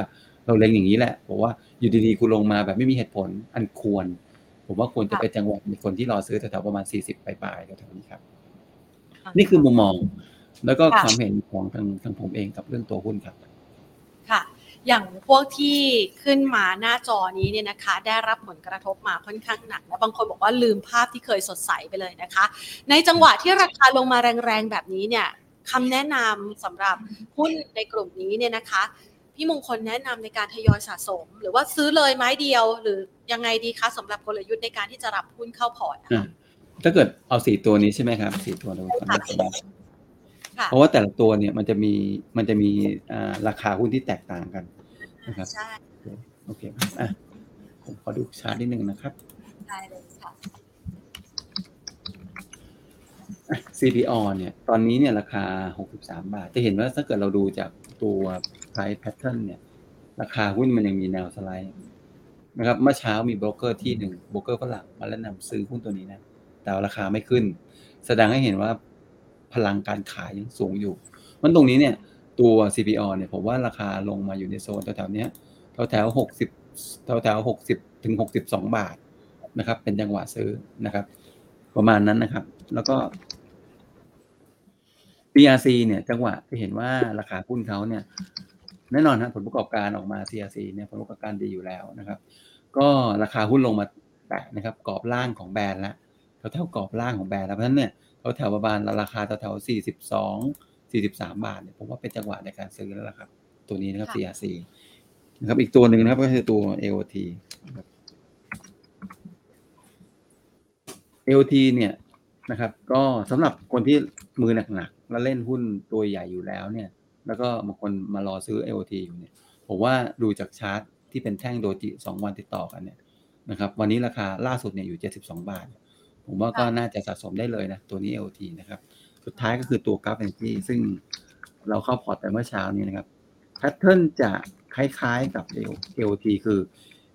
เราเล็งอย่างนี้แหละบอกว่าอยู่ดีๆคุณลงมาแบบไม่มีเหตุผลอันควร ผมว่าควรจะเป็นจังหวะมีคนที่รอซื้อแถวๆประมาณสี่สิบปลายๆแถวๆนี้ครับ นี่คือมุมมอง แล้วก็ความเห็นของทางทางผมเองกับเรื่องตัวหุ้นครับ
ค่ะ อย่างพวกที่ขึ้นมาหน้าจอนี้เนี่ยนะคะ ได้รับผลกระทบมาค่อนข้างหนักและบางคนบอกว่าลืมภาพที่เคยสดใสไปเลยนะคะ ในจังหวะที่ราคาลงมาแรงๆแบบนี้เนี่ยคำแนะนำสำหรับหุ้นในกลุ่มนี้เนี่ยนะคะ พี่มงคลแนะนำในการทยอยสะสม หรือว่าซื้อเลยไม้เดียว หรือยังไงดีคะสำหรับกลยุทธ์ในการที่จะรับหุ้นเข้าพอร์ต
ถ้าเกิดเอาสี่ตัวนี้ใช่ไหมครับสี่ตัวเราเพราะว่าแต่ละตัวเนี่ยมันจะมีมันจะมีราคาหุ้นที่แตกต่างกันนะครับใช่โอเคอะผมขอดูชาร์ตนิดนึงนะครับได้เลยค่ะ CPO เนี่ย ตอนนี้เนี่ยราคา 63 บาท จะเห็นว่าถ้าเกิดเราดูจากตัว price pattern เนี่ย ราคาหุ้นมันยังมีแนวสไลด์นะครับเมื่อเช้ามีโบรกเกอร์ที่หนึ่งโบรกเกอร์ฝรั่งมาแนะนำซื้อหุ้นตัวนี้นะ แต่ราคาไม่ขึ้น แสดงให้เห็นว่าพลังการขายยังสูงอยู่ มันตรงนี้เนี่ย ตัว CPO เนี่ยผมว่าราคาลงมาอยู่ในโซนแถวๆนี้แถวๆหกสิบแถวๆหกสิบถึงหกสิบสองบาทนะครับ เป็นจังหวะซื้อนะครับ ประมาณนั้นนะครับ แล้วก็ BRC เนี่ย จังหวะจะเห็นว่าราคาหุ้นเขาเนี่ย แน่นอนนะผลประกอบการออกมา CRC เนี่ยผลประกอบการดีอยู่แล้วนะครับ ก็ราคาหุ้นลงมาแตะนะครับกรอบล่างของแบรนด์แล้วแถวๆกรอบล่างของแบรนด์แล้วเพราะฉะนั้นเนี่ยแถวๆประมาณราคาแถวๆสี่สิบสองสี่สิบสามบาทเนี่ยผมว่าเป็นจังหวะในการซื้อแล้วล่ะครับ ตัวนี้นะครับ CRC นะครับอีกตัวหนึ่งนะครับก็คือตัว AOT นะครับ AOT เนี่ยนะครับ ก็สำหรับคนที่มือหนักๆแล้วเล่นหุ้นตัวใหญ่อยู่แล้วเนี่ย แล้วก็บางคนมารอซื้อ AOT อยู่เนี่ยผมว่าดูจากชาร์ตที่เป็นแท่ง doji สองวันติดต่อกันเนี่ยนะครับวันนี้ราคาล่าสุดเนี่ยอยู่ 72 บาท ผมว่าก็น่าจะสะสมได้เลยนะตัวนี้ AOT นะครับสุดท้ายก็คือตัว Gulf Energy ซึ่งเราเข้าพอร์ตไปเมื่อเช้านี้นะครับ pattern จะคล้ายๆกับ AOT คือ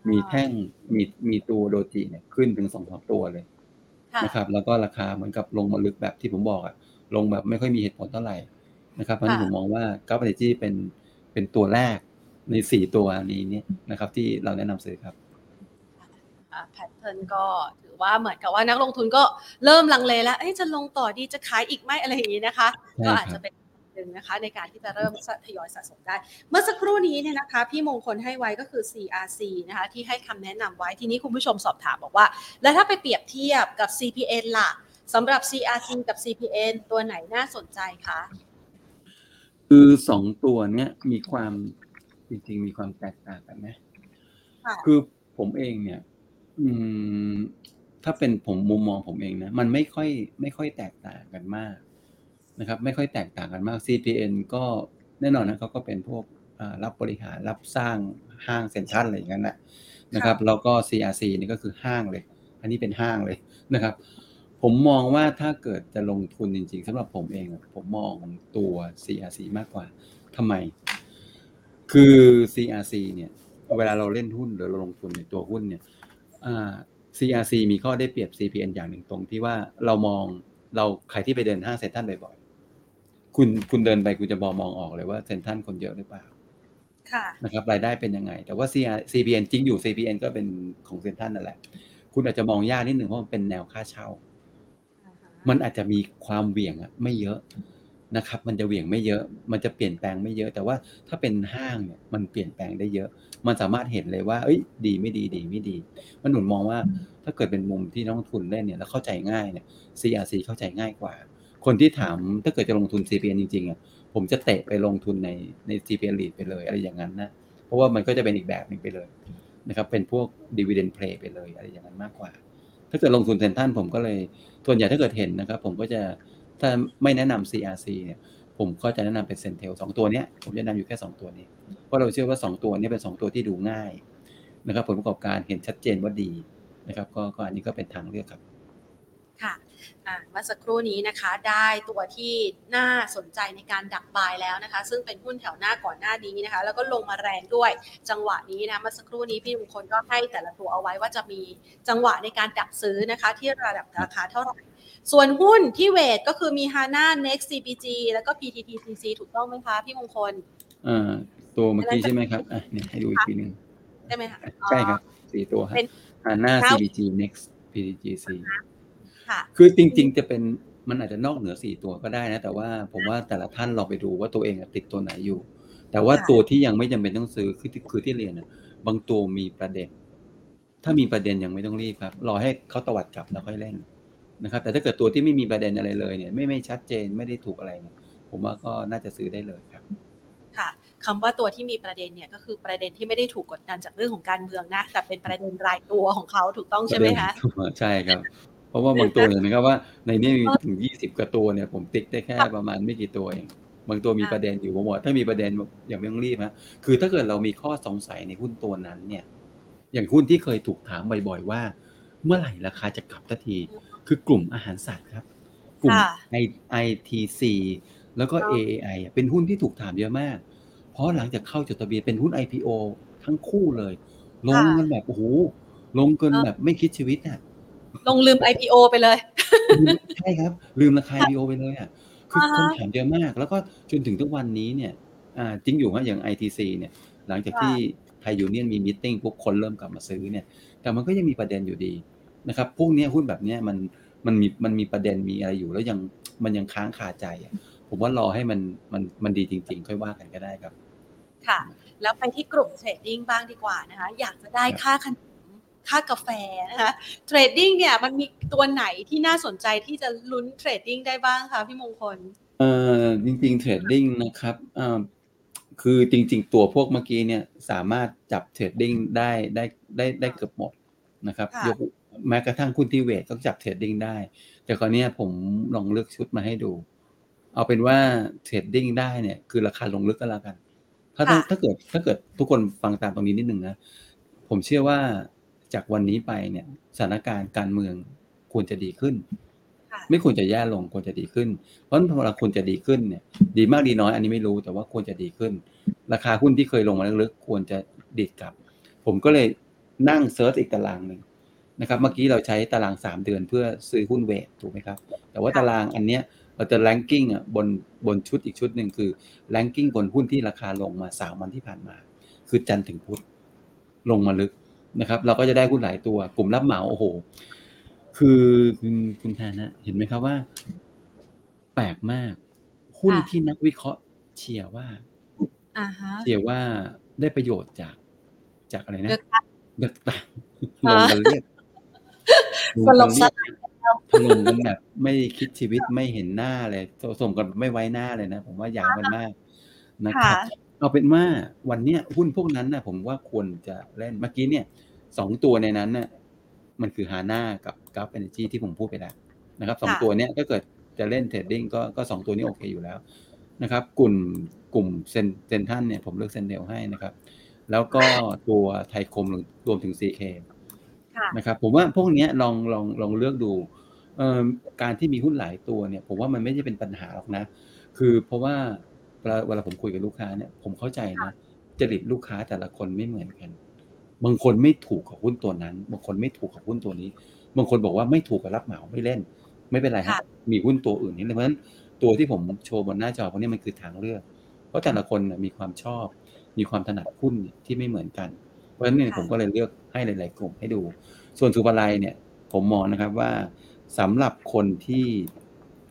มีแท่งมีมีตัว doji เนี่ยขึ้นถึงสองสามตัวเลยนะครับแล้วก็ราคาเหมือนกับลงมาลึกแบบที่ผมบอกอะลงแบบไม่ค่อยมีเหตุผลเท่าไหร่ นะครับเพราะฉะนั้นผมมองว่า Gulf Energy เป็นเป็นตัวแรกในสี่ตัวนี้เนี่ยนะครับ ที่เราแนะนำซื้อครับ
pattern ก็ถือว่าเหมือนกับว่านักลงทุนก็เริ่มลังเลแล้วจะลงต่อดีจะขายอีกไหมอะไรอย่างนี้นะคะ ก็อาจจะเป็นหนึ่งนะคะในการที่จะเริ่มทยอยสะสมได้ เมื่อสักครู่นี้เนี่ยนะคะ พี่มงคลให้ไว้ก็คือ CRC นะคะที่ให้คำแนะนำไว้ทีนี้คุณผู้ชมสอบถามบอกว่า แล้วถ้าไปเปรียบเทียบกับ CPN ล่ะสำหรับ CRC กับ CPN ตัวไหนน่าสนใจคะ
คือสองตัวเนี้ยมีความจริงๆ มีความแตกต่างกันไหมคือผมเองเนี่ย อืม ถ้าเป็นผมมุมมองผมเองนะมันไม่ค่อย ไม่ค่อยแตกต่างกันมากนะครับ ไม่ค่อยแตกต่างกันมาก CPN ก็แน่นอนนะเขาก็เป็นพวกรับบริหารรับสร้างห้างเซ็นทรัลอะไรอย่างนั้นแหละนะครับ แล้วก็ CRC นี่ก็คือห้างเลย อันนี้เป็นห้างเลยนะครับ ผมมองว่าถ้าเกิดจะลงทุนจริง ๆสำหรับผมเอง ผมมองตัว CRC มากกว่าทำไม คือ CRC เนี่ย เวลาเราเล่นหุ้นหรือเราลงทุนในตัวหุ้นเนี่ย CRC มีข้อได้เปรียบ CPN อย่างหนึ่งตรงที่ว่าเรามองเราใครที่ไปเดินห้างเซ็นทรัลบ่อยๆคุณคุณเดินไปคุณจะมองมองออกเลยว่าเซ็นทรัลคนเยอะหรือเปล่า
ค่ะ
นะครับรายได้เป็นยังไง แต่ว่า CPN จริงอยู่ CPN ก็เป็นของเซ็นทรัลนั่นแหละ คุณอาจจะมองยากนิดหนึ่งเพราะมันเป็นแนวค่าเช่า มันอาจจะมีความเหวี่ยงอะไม่เยอะนะครับ มันจะเหวี่ยงไม่เยอะ มันจะเปลี่ยนแปลงไม่เยอะ แต่ว่าถ้าเป็นห้างเนี่ยมันเปลี่ยนแปลงได้เยอะ มันสามารถเห็นเลยว่า เอ้ย ดีไม่ดีดีไม่ดี มันหนุนมองว่าถ้าเกิดเป็นมุมที่นักลงทุนเล่นเนี่ยแล้วเข้าใจง่ายเนี่ย CRC เข้าใจง่ายกว่า คนที่ถามถ้าเกิดจะลงทุน CPN จริงๆอะผมจะเตะไปลงทุนในใน CPN lead ไปเลยอะไรอย่างนั้นนะเพราะว่ามันก็จะเป็นอีกแบบหนึ่งไปเลยนะครับเป็นพวก dividend play ไปเลยอะไรอย่างนั้นมากกว่า ถ้าเกิดลงทุนเซ็นทันผมก็เลยส่วนใหญ่ถ้าเกิดเห็นนะครับ ผมก็จะถ้าไม่แนะนำ CRC เนี่ยผมก็จะแนะนำเป็นเซนเทลสองตัวเนี้ยผมจะแนะนำอยู่แค่สองตัวนี้ เพราะเราเชื่อว่าสองตัวนี้เป็นสองตัวที่ดูง่ายนะครับผลประกอบการเห็นชัดเจนว่าดีนะครับ ก็อันนี้ก็เป็นทางเลือกครับ
ค่ะ เมื่อสักครู่นี้นะคะได้ตัวที่น่าสนใจในการดักบายแล้วนะคะ ซึ่งเป็นหุ้นแถวหน้าก่อนหน้านี้นะคะ แล้วก็ลงมาแรงด้วยจังหวะนี้นะเมื่อสักครู่นี้พี่มงคลก็ให้แต่ละตัวเอาไว้ว่าจะมีจังหวะในการดักซื้อนะคะ ที่ระดับราคาเท่าไหร่ส่วนหุ้นที่เวทก็คือมี HANA Next CPG แล้วก็ PTTCC ถูกต้องไหมคะพี่มงคล
อ่าตัวเมื่อกี้ใช่ไหมครับอะเนี่ยให้ดูอีกทีหนึ่ง
ใช่ไหมคะ
ใช่ครับสี่ตัวครับ HANA CPG Next PTGC
ค่ะ
คือจริง ๆ จะเป็นมันอาจจะนอกเหนือสี่ตัวก็ได้นะ แต่ว่าผมว่าแต่ละท่านลองไปดูว่าตัวเองติดตัวไหนอยู่ แต่ว่าตัวที่ยังไม่จำเป็นต้องซื้อคือคือที่เรียนนะบางตัวมีประเด็น ถ้ามีประเด็นยังไม่ต้องรีบครับรอให้เขาตวัดกลับแล้วค่อยเล่นนะครับ แต่ถ้าเกิดตัวที่ไม่มีประเด็นอะไรเลยเนี่ย ไม่ไม่ชัดเจนไม่ได้ถูกอะไรเนี่ยผมว่าก็น่าจะซื้อได้เลยครับ
ค่ะคำว่าตัวที่มีประเด็นเนี่ยก็คือประเด็นที่ไม่ได้ถูกกดดันจากเรื่องของการเมืองนะ แต่เป็นประเด็นรายตัวของเขาถูกต้องใช่ไหมคะ
ใช่ครับ เพราะว่าบางตัวเนี่ยนะครับว่าในนี้มีถึงยี่สิบกว่าตัวเนี่ยผมติ๊กได้แค่ประมาณไม่กี่ตัวเองบางตัวมีประเด็นอยู่ผมบอกถ้ามีประเด็นอย่าไม่ต้องรีบนะคือถ้าเกิดเรามีข้อสงสัยในหุ้นตัวนั้นเนี่ย อย่างหุ้นที่เคยถูกถามบ่อยๆว่า เมื่อไหร่ราคาจะกลับทันที คือกลุ่มอาหารสัตว์ครับ กลุ่ม ITC แล้วก็ AAI เป็นหุ้นที่ถูกถามเยอะมากพเพราะหลังจากเข้าจดทะเบียนเป็นหุ้น IPO ทั้งคู่เลย ลงกันแบบโอ้โหลงกันแบบไม่คิดชีวิตอะ
ลงลืม IPO ไปเลย
ใช่ครับ ลืมราคา IPO ไปเลยอะคือคำถามเยอะมาก แล้วก็จนถึงทุกวันนี้เนี่ยอ่าจริงอยู่ฮะอย่าง ITC เนี่ย หลังจากที่ไทยยูเนียนมีมิ팅ปุ๊บคนเริ่มกลับมาซื้อเนี่ย แต่มันก็ยังมีประเด็นอยู่ดีนะครับพวกนี้หุ้นแบบนี้มันมันมีมันมีประเด็นมีอะไรอยู่ แล้วยังมันยังค้างคาใจอะผมว่ารอให้มันมันมันดีจริง ๆ ค่อยว่ากันก็ได้ครับ
ค่ะ แล้วไปที่กลุ่ม trading บ้างดีกว่านะคะ อยากจะได้ค่าขนม ค่ากาแฟนะคะ trading เนี่ยมันมีตัวไหนที่น่าสนใจที่จะลุ้น trading ได้บ้างคะพี่มงคล
เอ่อจริงๆ trading นะครับอ่าคือจริง ๆ ตัวพวกเมื่อกี้เนี่ยสามารถจับ trading ได้ได้ได้ได้เกือบหมดนะครับ
ค่ะ
ยกแม้กระทั่งหุ้นที่ weight ก็จับ trading ได้ แต่คราวเนี้ยผมลองเลือกชุดมาให้ดู เอาเป็นว่า trading ได้เนี่ยคือราคาลงลึกก็แล้วกัน ถ้าถ้าถ้าเกิดถ้าเกิดทุกคนฟังตามตรงนี้นิดนึงนะ ผมเชื่อว่า จากวันนี้ไปเนี่ยสถานการณ์การเมืองควรจะดีขึ้น
ค่ะ
ไม่ควรจะแย่ลงควรจะดีขึ้น เพราะฉะนั้นพอเราควรจะดีขึ้นเนี่ย ดีมากดีน้อยอันนี้ไม่รู้แต่ว่าควรจะดีขึ้น ราคาหุ้นที่เคยลงมาลึกๆควรจะดีดกลับ ผมก็เลยนั่ง search อีกตารางหนึ่งนะครับ เมื่อกี้เราใช้ตารางสามเดือนเพื่อซื้อหุ้น weight ถูกไหมครับ แต่ว่าตารางอันเนี้ยเราจะ ranking อะบนบนชุดอีกชุดหนึ่งคือ ranking บนหุ้นที่ราคาลงมาสามวันที่ผ่านมา คือจันทร์ถึงพุธลงมาลึก นะครับ เราก็จะได้หุ้นหลายตัว กลุ่มรับเหมาโอ้โห คือคุณคุณแทนนะเห็นไหมครับว่า แปลกมาก หุ้น
ค่ะ
ที่นักวิเคราะห์เชียร์ว่า
อ่าฮะ
เชียร์ว่าได้ประโยชน์จากจากอะไรนะ
เลือกตั้ง
เลือกตั้งล
อ่า
งกันเรียบลง
สล
กับน
ส
เรียบ
ลาย
ถล่มกันแบบไม่คิดชีวิตไม่เห็นหน้าเลยส่งกันไม่ไว้หน้าเลยนะ ผมว่าหยามกันมากนะครับ
ค่ะ
เอาเป็นว่าวันเนี้ยหุ้นพวกนั้นนะผมว่าควรจะเล่นเมื่อกี้เนี่ยสองตัวในนั้นน่ะมันคือ HANA กับ Gulf Energy ที่ผมพูดไปแล้วนะครับสอง
ค่ะ
ตัวเนี้ยถ้าเกิดจะเล่น trading ก็ก็สองตัวนี้โอเคอยู่แล้วนะครับ กลุ่มกลุ่มเซนเซ็นทรัลเนี่ยผมเลือก CENTEL ให้นะครับ แล้วก็ตัวไทยคมรวมถึง CK
ค่ะ
นะครับผมว่าพวกเนี้ยลองลองลองเลือกดูเอ่อการที่มีหุ้นหลายตัวเนี่ย ผมว่ามันไม่ใช่เป็นปัญหาหรอกนะ คือเพราะว่า เวลาเวลาผมคุยกับลูกค้าเนี่ยผมเข้าใจนะจริตลูกค้าแต่ละคนไม่เหมือนกัน บางคนไม่ถูกกับหุ้นตัวนั้น บางคนไม่ถูกกับหุ้นตัวนี้ บางคนบอกว่าไม่ถูกกับรับเหมาไม่เล่น ไม่เป็นไรครั
ค่ะ
บมีหุ้นตัวอื่นนี่เลยเพราะฉะนั้นตัวที่ผมโชว์บนหน้าจอพวกนี้มันคือทางเลือก เพราะแต่ละคนน่ะมีความชอบ มีความถนัดหุ้นที่ไม่เหมือนกัน เพราะฉะนั้นเนี่ย
ค่ะ
ผมก็เลยเลือกให้หลาย ๆ กลุ่มให้ดู ส่วนสุภาลัยเนี่ยผมมองนะครับว่าสำหรับคนที่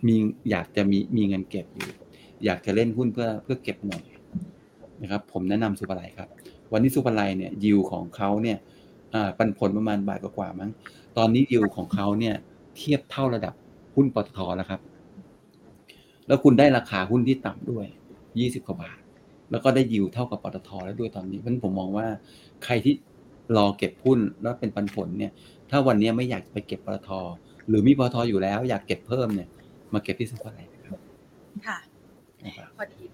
มีอยากจะมีมีเงินเก็บอยู่ อยากจะเล่นหุ้นเพื่อเพื่อเก็บหน่อยนะครับ ผมแนะนำสุภาลัยครับ วันนี้สุภาลัยเนี่ยยิวของเขาเนี่ยปันผลประมาณบาทกว่ามั้ง ตอนนี้ยิวของเขาเนี่ยเทียบเท่าระดับหุ้นปตทแล้วครับ แล้วคุณได้ราคาหุ้นที่ต่ำด้วยยี่สิบกว่าบาท แล้วก็ได้ยิวเท่ากับปตทแล้วด้วยตอนนี้เพราะฉะนั้นผมมองว่าใครที่รอเก็บหุ้นแล้วเป็นปันผลเนี่ย ถ้าวันนี้ไม่อยากไปเก็บปตทหรือมีปตทอยู่แล้ว อยากเก็บเพิ่มเนี่ย มาเก็บที่สุภาลัยนะครับ
ค่ะ
นะครับ
พอดี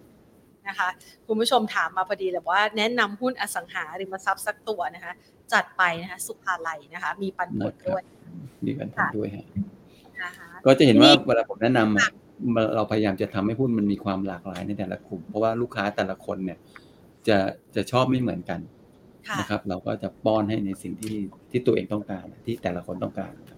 นะคะคุณผู้ชมถามมาพอดีเลยว่าแนะนำหุ้นอสังหาริมทรัพย์สักตัวนะคะ จัดไปนะคะสุภาลัยนะคะ มีปันผลด้วย
มีปันผลด้วยฮะ
นะคะ
ก็จะเห็นว่า
นี่
เวลาผมแนะนำอะเราพยายามจะทำให้หุ้นมันมีความหลากหลายในแต่ละกลุ่ม เพราะว่าลูกค้าแต่ละคนเนี่ย จะจะชอบไม่เหมือนกัน
ค่ะ
นะครับ เราก็จะป้อนให้ในสิ่งที่ที่ตัวเองต้องการที่แต่ละคนต้องการนะครับ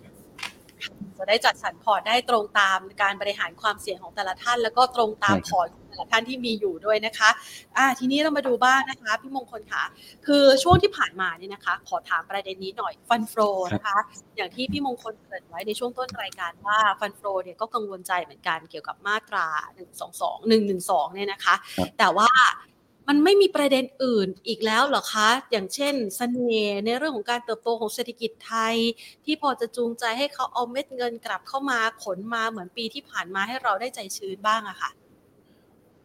จะได้จัดสรรพอร์ตได้ตรงตามการบริหารความเสี่ยงของแต่ละท่าน แล้วก็ตรงตาม
ใช่ครับ
พอร์ตของแต่ละท่านที่มีอยู่ด้วยนะคะอ่าทีนี้เรามาดูบ้างนะคะพี่มงคลค่ะ คือช่วงที่ผ่านมาเนี่ยนะคะ ขอถามประเด็นนี้หน่อย fund flow นะคะ อย่างที่พี่มงคลเกริ่นไว้ในช่วงต้นรายการว่า fund flow เนี่ยก็กังวลใจเหมือนกันเกี่ยวกับมาตรา 1 2 2 1 1 2เนี่ยนะคะ
ครับ
แต่ว่า มันไม่มีประเด็นอื่นอีกแล้วเหรอคะ อย่างเช่นเสน่ห์ในเรื่องของการเติบโตของเศรษฐกิจไทย ที่พอจะจูงใจให้เขาเอาเม็ดเงินกลับเข้ามาขนมาเหมือนปีที่ผ่านมาให้เราได้ใจชื้นบ้างอะค่ะ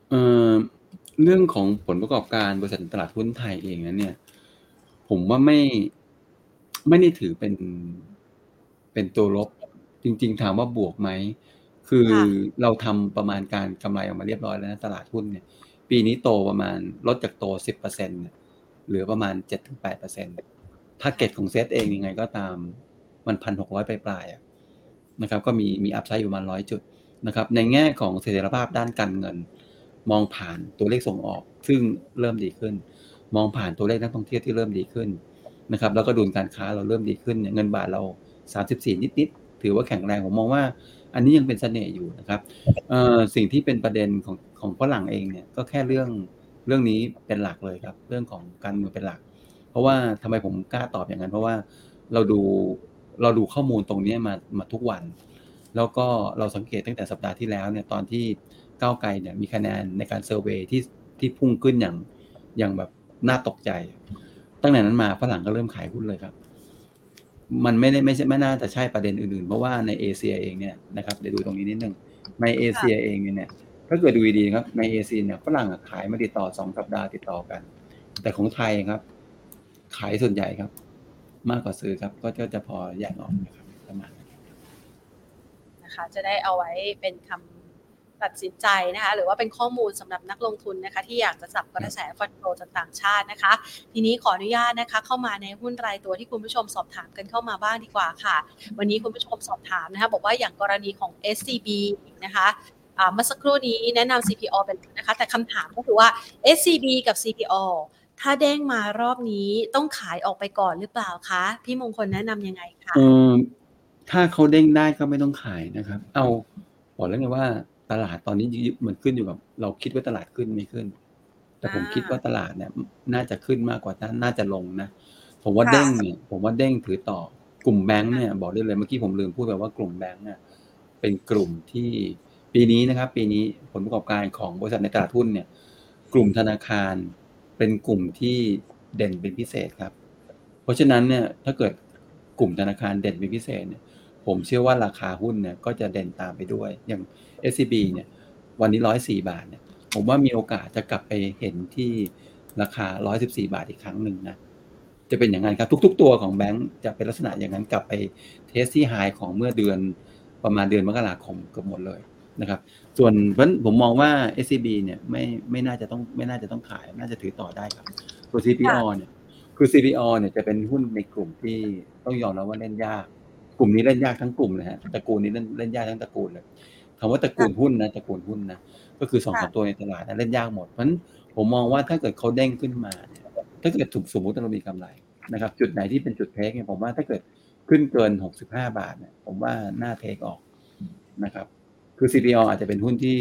เอ่อเรื่องของผลประกอบการบริษัทตลาดหุ้นไทยเองนั้นเนี่ย ผมว่าไม่ไม่ได้ถือเป็นเป็นตัวลบ จริง ๆ ถามว่าบวกไหมคือ
ค่ะ
เราทำประมาณการกำไรออกมาเรียบร้อยแล้วนะตลาดหุ้นเนี่ย ปีนี้โตประมาณลดจากโต 10%เนี่ยเหลือประมาณ 7-8%ถ้าเก็ตของเซตเองยังไงก็ตามมันพันหกร้อยปลายๆอะนะครับ ก็มีมีอัพไซด์อยู่ประมาณร้อยจุดนะครับ ในแง่ของเสถียรภาพด้านการเงิน มองผ่านตัวเลขส่งออก ซึ่งเริ่มดีขึ้น มองผ่านตัวเลขนักท่องเที่ยวที่เริ่มดีขึ้นนะครับ แล้วก็ดุลการค้าเราเริ่มดีขึ้นเนี่ยเงินบาทเรา 34 นิดๆถือว่าแข็งแรงผมมองว่า อันนี้ยังเป็นเสน่ห์อยู่นะครับเออสิ่งที่เป็นประเด็นของของฝรั่งเองเนี่ยก็แค่เรื่องเรื่องนี้เป็นหลักเลยครับ เรื่องของการเมืองเป็นหลัก เพราะว่าทำไมผมกล้าตอบอย่างนั้น เพราะว่าเราดูเราดูข้อมูลตรงนี้มามาทุกวัน แล้วก็เราสังเกตตั้งแต่สัปดาห์ที่แล้วเนี่ยตอนที่ก้าวไกลเนี่ยมีคะแนนในการเซอร์เวยที่ที่พุ่งขึ้นอย่างอย่างแบบน่าตกใจ ตั้งแต่นั้นมาฝรั่งก็เริ่มขายหุ้นเลยครับ มันไม่ได้ไม่ใช่ไม่น่าจะใช่ประเด็นอื่นๆ เพราะว่าในเอเชียเองเนี่ยนะครับเดี๋ยวดูตรงนี้นิดนึงในเอเชียเองเนี่ยถ้าเกิดดูดีๆครับในเอเชียเนี่ยฝรั่งขายมาติดต่อสองสัปดาห์ติดต่อกัน แต่ของไทยครับ ขายส่วนใหญ่ครับ มากกว่าซื้อครับ ก็จะพอแยกออกนะครับประมาณ
นะคะ จะได้เอาไว้เป็นคำ ตัดสินใจนะคะหรือว่าเป็นข้อมูลสำหรับนักลงทุนนะคะที่อยากจะจับกระแสฟันโฟจากต่างชาตินะคะ ทีนี้ขออนุญาตนะคะ เข้ามาในหุ้นรายตัวที่คุณผู้ชมสอบถามกันเข้ามาบ้างดีกว่าค่ะ วันนี้คุณผู้ชมสอบถามนะคะบอกว่าอย่างกรณีของ SCB นะคะเมื่อสักครู่นี้แนะนำ CPO เป็นนะคะแต่คำถามก็คือว่า SCB กับ CPO ถ้าเด้งมารอบนี้ต้องขายออกไปก่อนหรือเปล่าคะ พี่มงคลแนะนํำยังไงคะ
เออถ้าเขาเด้งได้ก็ไม่ต้องขายนะครับ เอาบอกแล้วไงว่า ตลาดตอนนี้มันขึ้นอยู่กับ เราคิดว่าตลาดขึ้นไม่ขึ้น แต่ผมคิดว่าตลาดเนี่ย น่าจะขึ้นมากกว่าน่าจะลงนะผมว่าเด้งเนี่ยผมว่าเด้งถือต่อกลุ่มแบงค์เนี่ยบอกได้เลยเมื่อกี้ผมลืมพูดไปว่ากลุ่มแบงค์เนี่ยเป็นกลุ่มที่ปีนี้นะครับ ปีนี้ผลประกอบการของบริษัทในตลาดหุ้นเนี่ย กลุ่มธนาคารเป็นกลุ่มที่เด่นเป็นพิเศษครับ เพราะฉะนั้นเนี่ยถ้าเกิดกลุ่มธนาคารเด่นเป็นพิเศษเนี่ยผมเชื่อว่าราคาหุ้นเนี่ยก็จะเด่นตามไปด้วย อย่าง SCB เนี่ยวันนี้ร้อยสี่บาทเนี่ยผมว่ามีโอกาสจะกลับไปเห็นที่ราคาร้อยสิบสี่บาทอีกครั้งหนึ่งนะจะเป็นอย่างนั้นครับ ทุก ๆ ตัวของแบงก์จะเป็นลักษณะอย่างนั้นกลับไปเทสที่ไฮของเมื่อเดือนประมาณเดือนมกราคมเกือบหมดเลยนะครับ ส่วนเพราะผมมองว่า SCB เนี่ยไม่ไม่น่าจะต้องไม่น่าจะต้องขาย น่าจะถือต่อได้ครับตัว CPO เนี่ยคือ CPO เนี่ยจะเป็นหุ้นในกลุ่มที่ต้องยอมรับว่าเล่นยาก กลุ่มนี้เล่นยากทั้งกลุ่มเลยฮะตระกูลนี้เล่นเล่นยากทั้งตระกูลเลย คำว่าตระกูลหุ้นนะตระกูลหุ้นนะก็คือสองสามตัวในตลาดนะเล่นยากหมดเพราะฉะนั้นผมมองว่าถ้าเกิดเขาเด้งขึ้นมาเนี่ยถ้าเกิดถูกสมมติเรามีกำไรนะครับ จุดไหนที่เป็นจุดเทคเนี่ยผมว่าถ้าเกิดขึ้นเกินหกสิบห้าบาทเนี่ยผมว่าน่าเทคออกนะครับ คือ CPO อาจจะเป็นหุ้นที่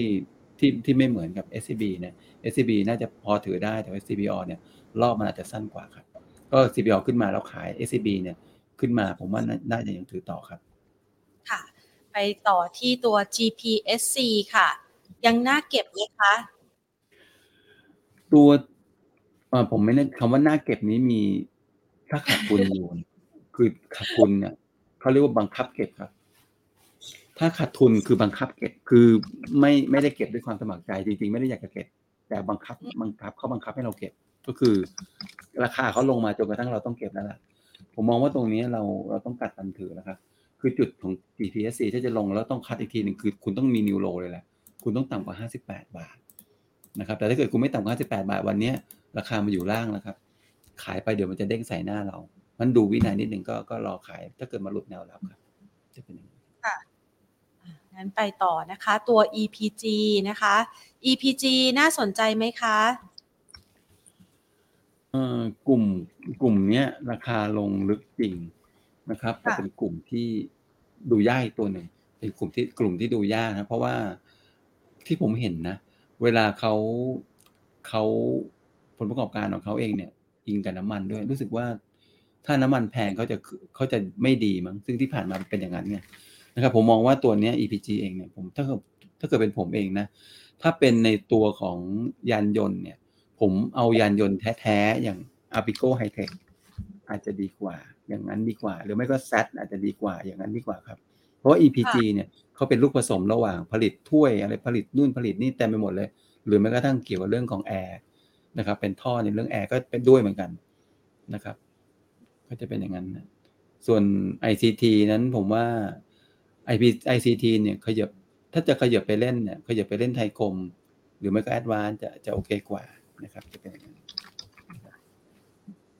ที่ที่ไม่เหมือนกับ SCB เนี่ย SCB น่าจะพอถือได้แต่ว่า CPO เนี่ยรอบมันอาจจะสั้นกว่าครับก็ CPO ขึ้นมาแล้วขาย SCB เนี่ยขึ้นมาผมว่าน่าจะยังถือต่อครับ
ค่ะ ไปต่อที่ตัว GPSC ค่ะ ยังน่าเก็บไหมคะ
ตัวผมไม่แน่คำว่าน่าเก็บนี้มีถ้าขาดทุนอยู่คือขาดทุนเนี่ยเขาเรียกว่าบังคับเก็บครับ ถ้าขาดทุนคือบังคับเก็บคือไม่ไม่ได้เก็บด้วยความสมัครใจจริง ๆ ไม่ได้อยากจะเก็บ แต่บังคับบังคับเขาบังคับให้เราเก็บ ก็คือ ราคาเขาลงมาจนกระทั่งเราต้องเก็บแล้วล่ะผมมองว่าตรงนี้เราเราต้องกัดตันถือนะครับ คือจุดของ GPSC ถ้าจะลงแล้วต้องคัดอีกทีหนึ่งคือคุณต้องมีนิวโลเลยแหละ คุณต้องต่ำกว่า 58 บาทนะครับ แต่ถ้าเกิดคุณไม่ต่ำกว่า 58 บาทวันนี้ราคามาอยู่ล่างแล้วครับ ขายไปเดี๋ยวมันจะเด้งใส่หน้าเรา มันดูวินัยนิดหนึ่งก็ก็รอขาย ถ้าเกิดมาหลุดแนวรับครับ จะเป็นอย่างนี้
ค่ะงั้นไปต่อนะคะ ตัว EPG นะคะ EPG น่าสนใจไหมคะ
เอ่อกลุ่มกลุ่มเนี้ยราคาลงลึกจริงนะครับแต่เป็นกลุ่มที่ ดูยากตัวหนึ่งเป็นกลุ่มที่กลุ่มที่ดูยากนะ เพราะว่าที่ผมเห็นนะ เวลาเขาเขาผลประกอบการของเขาเองเนี่ยอิงกับน้ำมันด้วย รู้สึกว่าถ้าน้ำมันแพงเขาจะเขาจะไม่ดีมั้งซึ่งที่ผ่านมาเป็นอย่างนั้นไงนะครับผมมองว่าตัวเนี้ย EPG เองเนี่ยผมถ้าเกิดถ้าเกิดเป็นผมเองนะ ถ้าเป็นในตัวของยานยนต์เนี่ย ผมเอายานยนต์แท้ ๆ อย่าง Apico Hightech อาจจะดีกว่า อย่างนั้นดีกว่า หรือไม่ก็ Z อาจจะดีกว่าอย่างนั้นดีกว่าครับ เพราะว่า EPG เนี่ยเขาเป็นลูกผสมระหว่างผลิตถ้วยอะไรผลิตนู่นผลิตนี่เต็มไปหมดเลย หรือแม้กระทั่งเกี่ยวกับเรื่องของแอร์นะครับ เป็นท่อในเรื่องแอร์ก็เป็นด้วยเหมือนกันนะครับ ก็จะเป็นอย่างนั้นนะส่วน ICT นั้นผมว่า IP ICT เนี่ยขยับถ้าจะขยับไปเล่นเนี่ยขยับไปเล่นไทยคม หรือไม่ก็แอดวานจะจะโอเคกว่านะครับจะเป็นอย่างนั้น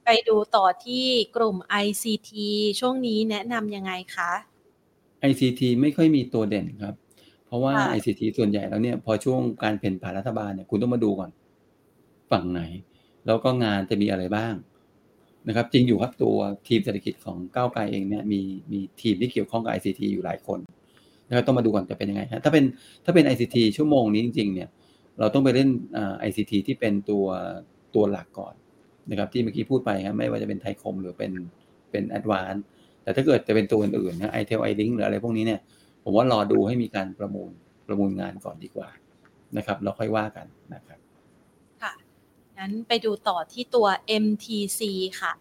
ไปดูต่อที่กลุ่ม ICT ช่วงนี้แนะนำยังไงคะ
ICT ไม่ค่อยมีตัวเด่นครับ เพราะว่า
ค่ะ
ICT ส่วนใหญ่แล้วเนี่ยพอช่วงการเปลี่ยนผ่านรัฐบาลเนี่ยคุณต้องมาดูก่อน ฝั่งไหน แล้วก็งานจะมีอะไรบ้างนะครับ จริงอยู่ครับตัวทีมเศรษฐกิจของก้าวไกลเองเนี่ยมีมีทีมที่เกี่ยวข้องกับ ICT อยู่หลายคนนะครับต้องมาดูก่อนจะเป็นยังไงฮะถ้าเป็นถ้าเป็น ICT ชั่วโมงนี้จริง ๆ เนี่ย เราต้องไปเล่นอ่า ICT ที่เป็นตัวตัวหลักก่อน นะครับที่เมื่อกี้พูดไปครับไม่ว่าจะเป็นไทยคมหรือเป็นเป็น Advance แต่ถ้าเกิดจะเป็นตัวอื่นๆนะ iTel iLink หรืออะไรพวกนี้เนี่ยผมว่ารอดูให้มีการประมูลประมูลงานก่อนดีกว่านะครับแล้วค่อยว่ากันนะครับ
ค่ะงั้นไปดูต่อที่ตัว MTC ค่ะ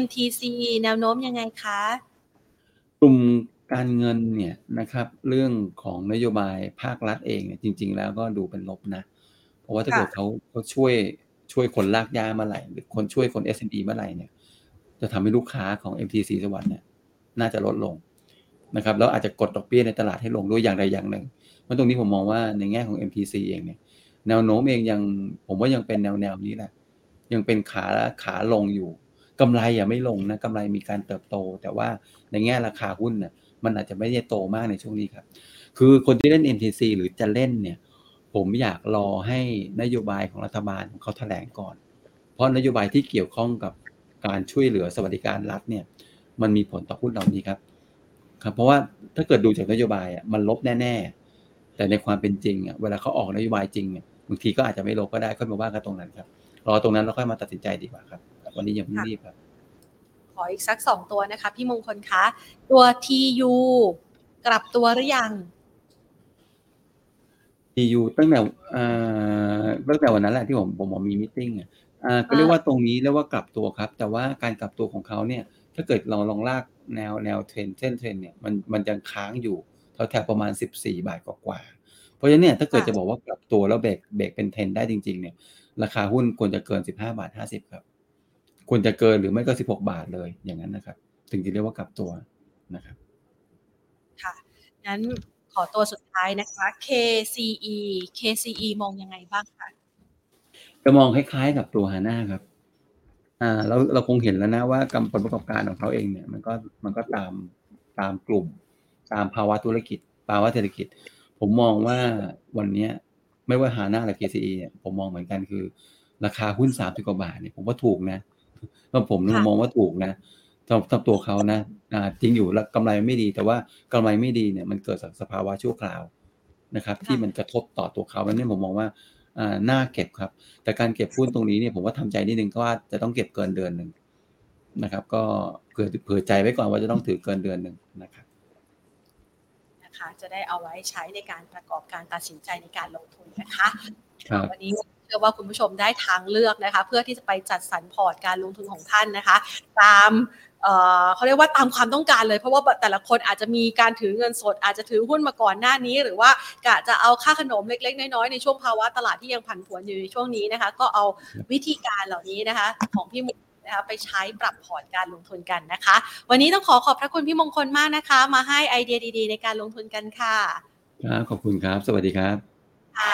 MTC แนวโน้มยังไงคะ
กลุ่มการเงินเนี่ยนะครับเรื่องของนโยบายภาครัฐเองเนี่ยจริง ๆ แล้วก็ดูเป็นลบนะ เพราะว่าถ้าเกิดเขาเขาช่วย ช่วยคนลากยาเมื่อไหร่หรือคนช่วยคน SME เมื่อไหร่เนี่ย จะทำให้ลูกค้าของ MTC สวัสด์เนี่ยน่าจะลดลงนะครับแล้วอาจจะกดดอกเบี้ยในตลาดให้ลงด้วยอย่างใดอย่างหนึ่งเพราะตรงนี้ผมมองว่าในแง่ของ MTC เองเนี่ยแนวโน้มเองยังผมว่ายังเป็นแนวแนวนี้แหละยังเป็นขาขาลงอยู่กำไรอย่าไม่ลงนะกำไรมีการเติบโต แต่ว่าในแง่ราคาหุ้นเนี่ยมันอาจจะไม่ได้โตมากในช่วงนี้ครับ คือคนที่เล่น MTC หรือจะเล่นเนี่ย ผมอยากรอให้นโยบายของรัฐบาลของเขาแถลงก่อน เพราะนโยบายที่เกี่ยวข้องกับการช่วยเหลือสวัสดิการรัฐเนี่ย มันมีผลต่อหุ้นเหล่านี้ครับ ครับ เพราะว่าถ้าเกิดดูจากนโยบายอะมันลบแน่ ๆ แต่ในความเป็นจริงอะเวลาเขาออกนโยบายจริงเนี่ยบางทีก็อาจจะไม่ลบก็ได้ค่อยมาว่ากันตรงนั้นครับ รอตรงนั้นแล้วค่อยมาตัดสินใจดีกว่าครับ วันนี้ยังไม่รีบครับ
ขออีกสักสองตัวนะคะ พี่มงคลคะ ตัว TU กลับตัวหรือยัง
TU ตั้งแต่อ่าตั้งแต่วันนั้นแหละที่ผมผมผมมี meeting อะอ่าก็เรียกว่าตรงนี้เรียกว่ากลับตัวครับ แต่ว่าการกลับตัวของเขาเนี่ย ถ้าเกิดเราลองลากแนวแนวเทรนเส้นเทรนเนี่ยมันมันยังค้างอยู่แถวๆประมาณ 14 บาทกว่าๆเพราะฉะนั้นเนี่ยถ้าเกิดจะบอกว่ากลับตัวแล้ว break break เป็นเทรนได้จริง ๆ เนี่ย ราคาหุ้นควรจะเกิน 15 บาท 50 ครับ ควรจะเกินหรือไม่ก็ 16 บาทเลยอย่างนั้นนะครับ ถึงจะเรียกว่ากลับตัวนะครับ
ค่ะงั้น ขอตัวสุดท้ายนะคะ KCE KCE มองยังไงบ้างคะ
จะมองคล้ายๆกับตัวฮาน่าครับ อ่าเราเราคงเห็นแล้วนะว่ากำผลประกอบการของเขาเองเนี่ย มันก็มันก็ตามตามกลุ่ม ตามภาวะธุรกิจภาวะเศรษฐกิจ ผมมองว่าวันเนี้ย ไม่ว่าฮาน่าหรือ KCE เนี่ยผมมองเหมือนกันคือ ราคาหุ้นสามสิบกว่าบาทเนี่ยผมว่าถูกนะเพราะผมมองว่าถูกนะ สำหรับตัวเขานะอ่าจริงอยู่แล้วกำไรไม่ดีแต่ว่ากำไรไม่ดีเนี่ยมันเกิดจากสภาวะชั่วคราวนะครับ ที่มันกระทบต่อตัวเขาแล้วเนี่ยผมมองว่าอ่าน่าเก็บครับ แต่การเก็บหุ้นตรงนี้เนี่ยผมว่าทำใจนิดนึงก็ว่าจะต้องเก็บเกินเดือนหนึ่งนะครับ ก็เผื่อเผื่อใจไว้ก่อนว่าจะต้องถือเกินเดือนหนึ่งนะครับ
นะคะจะได้เอาไว้ใช้ในการประกอบการตัดสินใจในการลงทุนนะคะ
ครับ
วันนี้เชื่อว่าคุณผู้ชมได้ทางเลือกนะคะ เพื่อที่จะไปจัดสรรพอร์ตการลงทุนของท่านนะคะ ตาม เอ่อเขาเรียกว่าตามความต้องการเลย เพราะว่าแต่ละคนอาจจะมีการถือเงินสด อาจจะถือหุ้นมาก่อนหน้านี้ หรือว่ากะจะเอาค่าขนมเล็ก ๆ น้อยๆในช่วงภาวะตลาดที่ยังผันผวนอยู่ในช่วงนี้นะคะ ก็เอาวิธีการเหล่านี้นะคะ ของพี่มุกนะคะไปใช้ปรับพอร์ตการลงทุนกันนะคะ วันนี้ต้องขอขอบพระคุณพี่มงคลมากนะคะ มาให้ไอเดียดี ๆ ในการลงทุนกันค่ะ
ครับขอบคุณครับ สวัสดีครับ
ค่ะ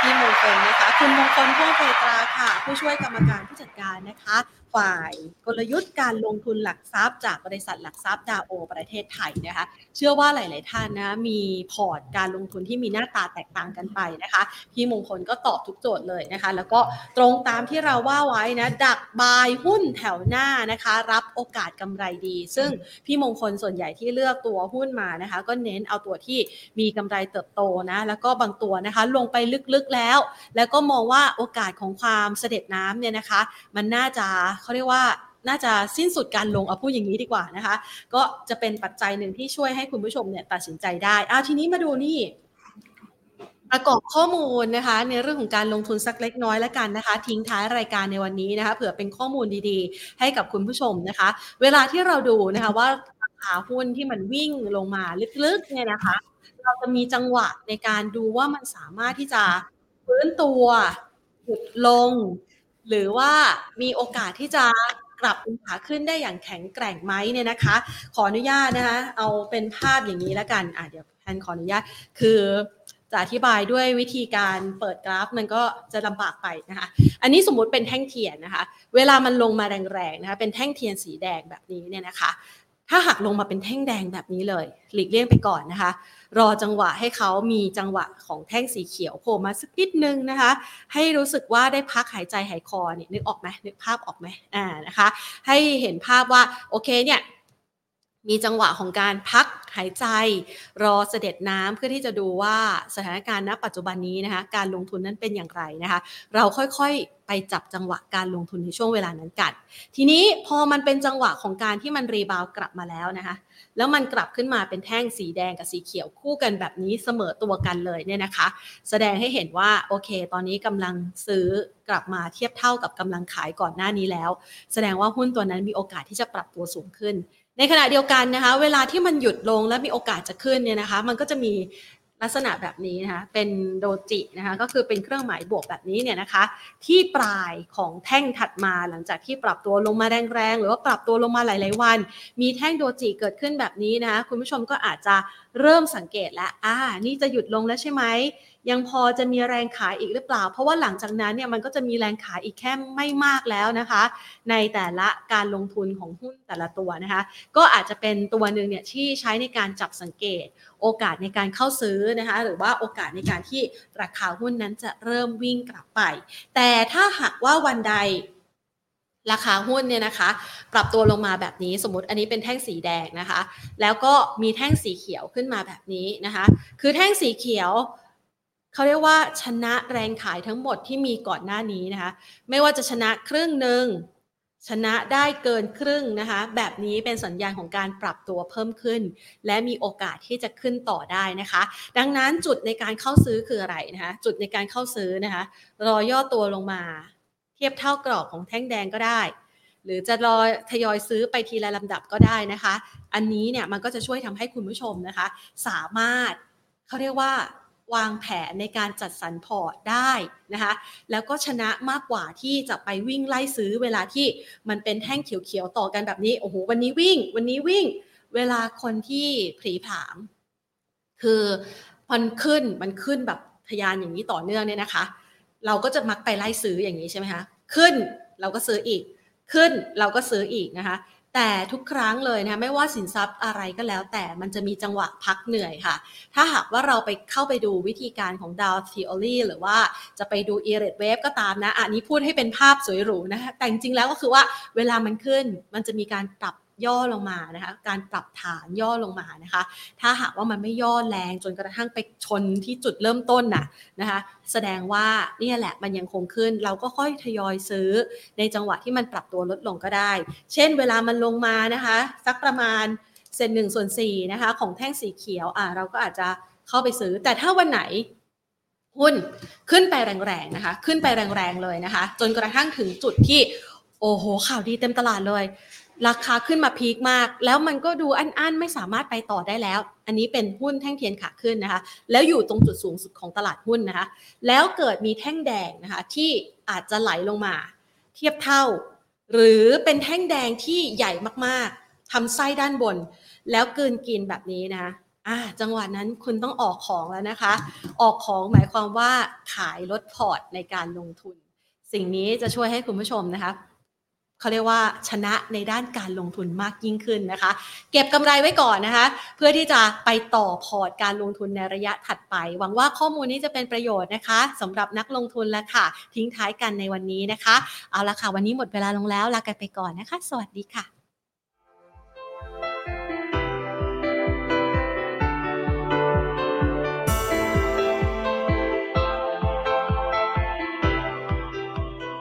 พี่มงคลนะคะ คุณมงคลพ่วงเพตราค่ะ ผู้ช่วยกรรมการผู้จัดการนะคะ ฝ่ายกลยุทธ์การลงทุนหลักทรัพย์ จากบริษัทหลักทรัพย์ดาโอ ประเทศไทยนะคะ เชื่อว่าหลาย ๆ ท่านนะมีพอร์ตการลงทุนที่มีหน้าตาแตกต่างกันไปนะคะพี่มงคลก็ตอบทุกโจทย์เลยนะคะ แล้วก็ตรงตามที่เราว่าไว้นะดักบายหุ้นแถวหน้านะคะ รับโอกาสกำไรดี ซึ่งพี่มงคลส่วนใหญ่ที่เลือกตัวหุ้นมานะคะ ก็เน้นเอาตัวที่มีกำไรเติบโตนะแล้วก็บางตัวนะคะลงไปลึก ๆ แล้ว แล้วก็มองว่าโอกาสของความเสด็จน้ำเนี่ยนะคะ มันน่าจะเขาเรียกว่าน่าจะสิ้นสุดการลงเอาพูดอย่างนี้ดีกว่านะคะ ก็จะเป็นปัจจัยหนึ่งที่ช่วยให้คุณผู้ชมเนี่ยตัดสินใจได้อ้าวทีนี้มาดูนี่ประกอบข้อมูลนะคะ ในเรื่องของการลงทุนสักเล็กน้อยแล้วกันนะคะ ทิ้งท้ายรายการในวันนี้นะคะเผื่อเป็นข้อมูลดีๆ ให้กับคุณผู้ชมนะคะ เวลาที่เราดูนะคะว่าราคาหุ้นที่มันวิ่งลงมาลึกๆเนี่ยนะคะ เราจะมีจังหวะในการดูว่ามันสามารถที่จะฟื้นตัวหยุดลง หรือว่ามีโอกาสที่จะกลับป็นขาขึ้นได้อย่างแข็งแกร่งไหมเนี่ยนะคะ ขออนุญาตนะคะ เอาเป็นภาพอย่างนี้แล้วกันอะเดี๋ยวแทนขออนุญาต คือจะอธิบายด้วยวิธีการเปิดกราฟมันก็จะลำบากไปนะคะ อันนี้สมมุติเป็นแท่งเทียนนะคะ เวลามันลงมาแรงๆนะคะ เป็นแท่งเทียนสีแดงแบบนี้เนี่ยนะคะ ถ้าหักลงมาเป็นแท่งแดงแบบนี้เลย หลีกเลี่ยงไปก่อนนะคะ รอจังหวะให้เขามีจังหวะของแท่งสีเขียวโผล่มาสักนิดนึงนะคะ ให้รู้สึกว่าได้พักหายใจหายคอเนี่ยนึกออกไหมนึกภาพออกไหมอ่านะคะ ให้เห็นภาพว่าโอเคเนี่ยมีจังหวะของการพักหายใจ รอเสด็จน้ำเพื่อที่จะดูว่าสถานการณ์ณปัจจุบันนี้นะคะการลงทุนนั้นเป็นอย่างไรนะคะ เราค่อยๆ ไปจับจังหวะการลงทุนในช่วงเวลานั้นกัน ทีนี้พอมันเป็นจังหวะของการที่มันรีบาวกลับมาแล้วนะคะแล้วมันกลับขึ้นมาเป็นแท่งสีแดงกับสีเขียวคู่กันแบบนี้เสมอตัวกันเลยเนี่ยนะคะ แสดงให้เห็นว่าโอเค ตอนนี้กำลังซื้อกลับมาเทียบเท่ากับกำลังขายก่อนหน้านี้แล้ว แสดงว่าหุ้นตัวนั้นมีโอกาสที่จะปรับตัวสูงขึ้น ในขณะเดียวกันนะคะ เวลาที่มันหยุดลงและมีโอกาสจะขึ้นเนี่ยนะคะ มันก็จะมี ลักษณะแบบนี้นะคะเป็นโดจินะคะก็คือเป็นเครื่องหมายบวกแบบนี้เนี่ยนะคะที่ปลายของแท่งถัดมาหลังจากที่ปรับตัวลงมาแรงๆหรือว่าปรับตัวลงมาหลาย ๆ วัน มีแท่งโดจิเกิดขึ้นแบบนี้นะคะคุณผู้ชมก็อาจจะเริ่มสังเกตแล้วอ่า นี่จะหยุดลงแล้วใช่ไหม ยังพอจะมีแรงขายอีกหรือเปล่า เพราะว่าหลังจากนั้นเนี่ยมันก็จะมีแรงขายอีกแค่ไม่มากแล้วนะคะ ในแต่ละการลงทุนของหุ้นแต่ละตัวนะคะ ก็อาจจะเป็นตัวหนึ่งเนี่ยที่ใช้ในการจับสังเกต โอกาสในการเข้าซื้อนะคะ หรือว่าโอกาสในการที่ราคาหุ้นนั้นจะเริ่มวิ่งกลับไป แต่ถ้าหากว่าวันใด ราคาหุ้นเนี่ยนะคะ ปรับตัวลงมาแบบนี้สมมติอันนี้เป็นแท่งสีแดงนะคะ แล้วก็มีแท่งสีเขียวขึ้นมาแบบนี้นะคะ คือแท่งสีเขียวเขาเรียกว่าชนะแรงขายทั้งหมดที่มีก่อนหน้านี้นะคะ ไม่ว่าจะชนะครึ่งหนึ่งชนะได้เกินครึ่งนะคะ แบบนี้เป็นสัญญาณของการปรับตัวเพิ่มขึ้น และมีโอกาสที่จะขึ้นต่อได้นะคะ ดังนั้นจุดในการเข้าซื้อคืออะไรนะคะ จุดในการเข้าซื้อนะคะ รอย่อตัวลงมา ทียบเท่ากรอบของแท่งแดงก็ได้ หรือจะรอทยอยซื้อไปทีละลำดับก็ได้นะคะ อันนี้เนี่ยมันก็จะช่วยทำให้คุณผู้ชมนะคะ สามารถเขาเรียกว่าวางแผนในการจัดสรรพอร์ตได้นะคะ แล้วก็ชนะมากกว่าที่จะไปวิ่งไล่ซื้อเวลาที่มันเป็นแท่งเขียวๆต่อกันแบบนี้ โอ้โห วันนี้วิ่ง วันนี้วิ่ง เวลาคนที่ผลีผลาม คือมันขึ้น มันขึ้นแบบทยานอย่างนี้ต่อเนื่องเนี่ยนะคะ เราก็จะมักไปไล่ซื้ออย่างนี้ใช่ไหมคะขึ้นเราก็ซื้ออีก ขึ้นเราก็ซื้ออีกนะคะ แต่ทุกครั้งเลยนะไม่ว่าสินทรัพย์อะไรก็แล้ว แต่มันจะมีจังหวะพักเหนื่อยค่ะ ถ้าหากว่าเราไปเข้าไปดูวิธีการของดาวทีโอรีหรือว่าจะไปดู e r a t Wave ก็ตามนะ อันนี้พูดให้เป็นภาพสวยหรูนะคะแต่จริงๆแล้วก็คือว่าเวลามันขึ้นมันจะมีการปรับ ย่อลงมานะคะการปรับฐานย่อลงมานะคะ ถ้าหากว่ามันไม่ย่อแรงจนกระทั่งไปชนที่จุดเริ่มต้นน่ะนะคะ แสดงว่าเนี่ยแหละมันยังคงขึ้นเราก็ค่อยทยอยซื้อในจังหวะที่มันปรับตัวลดลงก็ได้ เช่นเวลามันลงมานะคะสักประมาณเซนหนึ่งส่วนสี่นะคะของแท่งสีเขียวอ่าเราก็อาจจะเข้าไปซื้อ แต่ถ้าวันไหนหุ้นขึ้นไปแรงๆนะคะ ขึ้นไปแรงๆเลยนะคะ จนกระทั่งถึงจุดที่โอ้โหข่าวดีเต็มตลาดเลย ราคาขึ้นมาพีคมาก แล้วมันก็ดูอันๆ ไม่สามารถไปต่อได้แล้ว อันนี้เป็นหุ้นแท่งเทียนขาขึ้นนะคะ แล้วอยู่ตรงจุดสูงสุดของตลาดหุ้นนะคะ แล้วเกิดมีแท่งแดงนะคะที่อาจจะไหลลงมา เทียบเท่า หรือเป็นแท่งแดงที่ใหญ่มากๆทำไส้ด้านบน แล้วเกินกินแบบนี้นะคะอ่าจังหวะนั้นคุณต้องออกของแล้วนะคะ ออกของหมายความว่าขายลดพอร์ตในการลงทุน สิ่งนี้จะช่วยให้คุณผู้ชมนะคะ เขาเรียกว่าชนะในด้านการลงทุนมากยิ่งขึ้นนะคะ เก็บกำไรไว้ก่อนนะคะ เพื่อที่จะไปต่อพอร์ตการลงทุนในระยะถัดไป หวังว่าข้อมูลนี้จะเป็นประโยชน์นะคะสำหรับนักลงทุนแล้วค่ะ ทิ้งท้ายกันในวันนี้นะคะ เอาละค่ะ วันนี้หมดเวลาลงแล้วลากันไปก่อนนะคะ สวัสดีค่ะ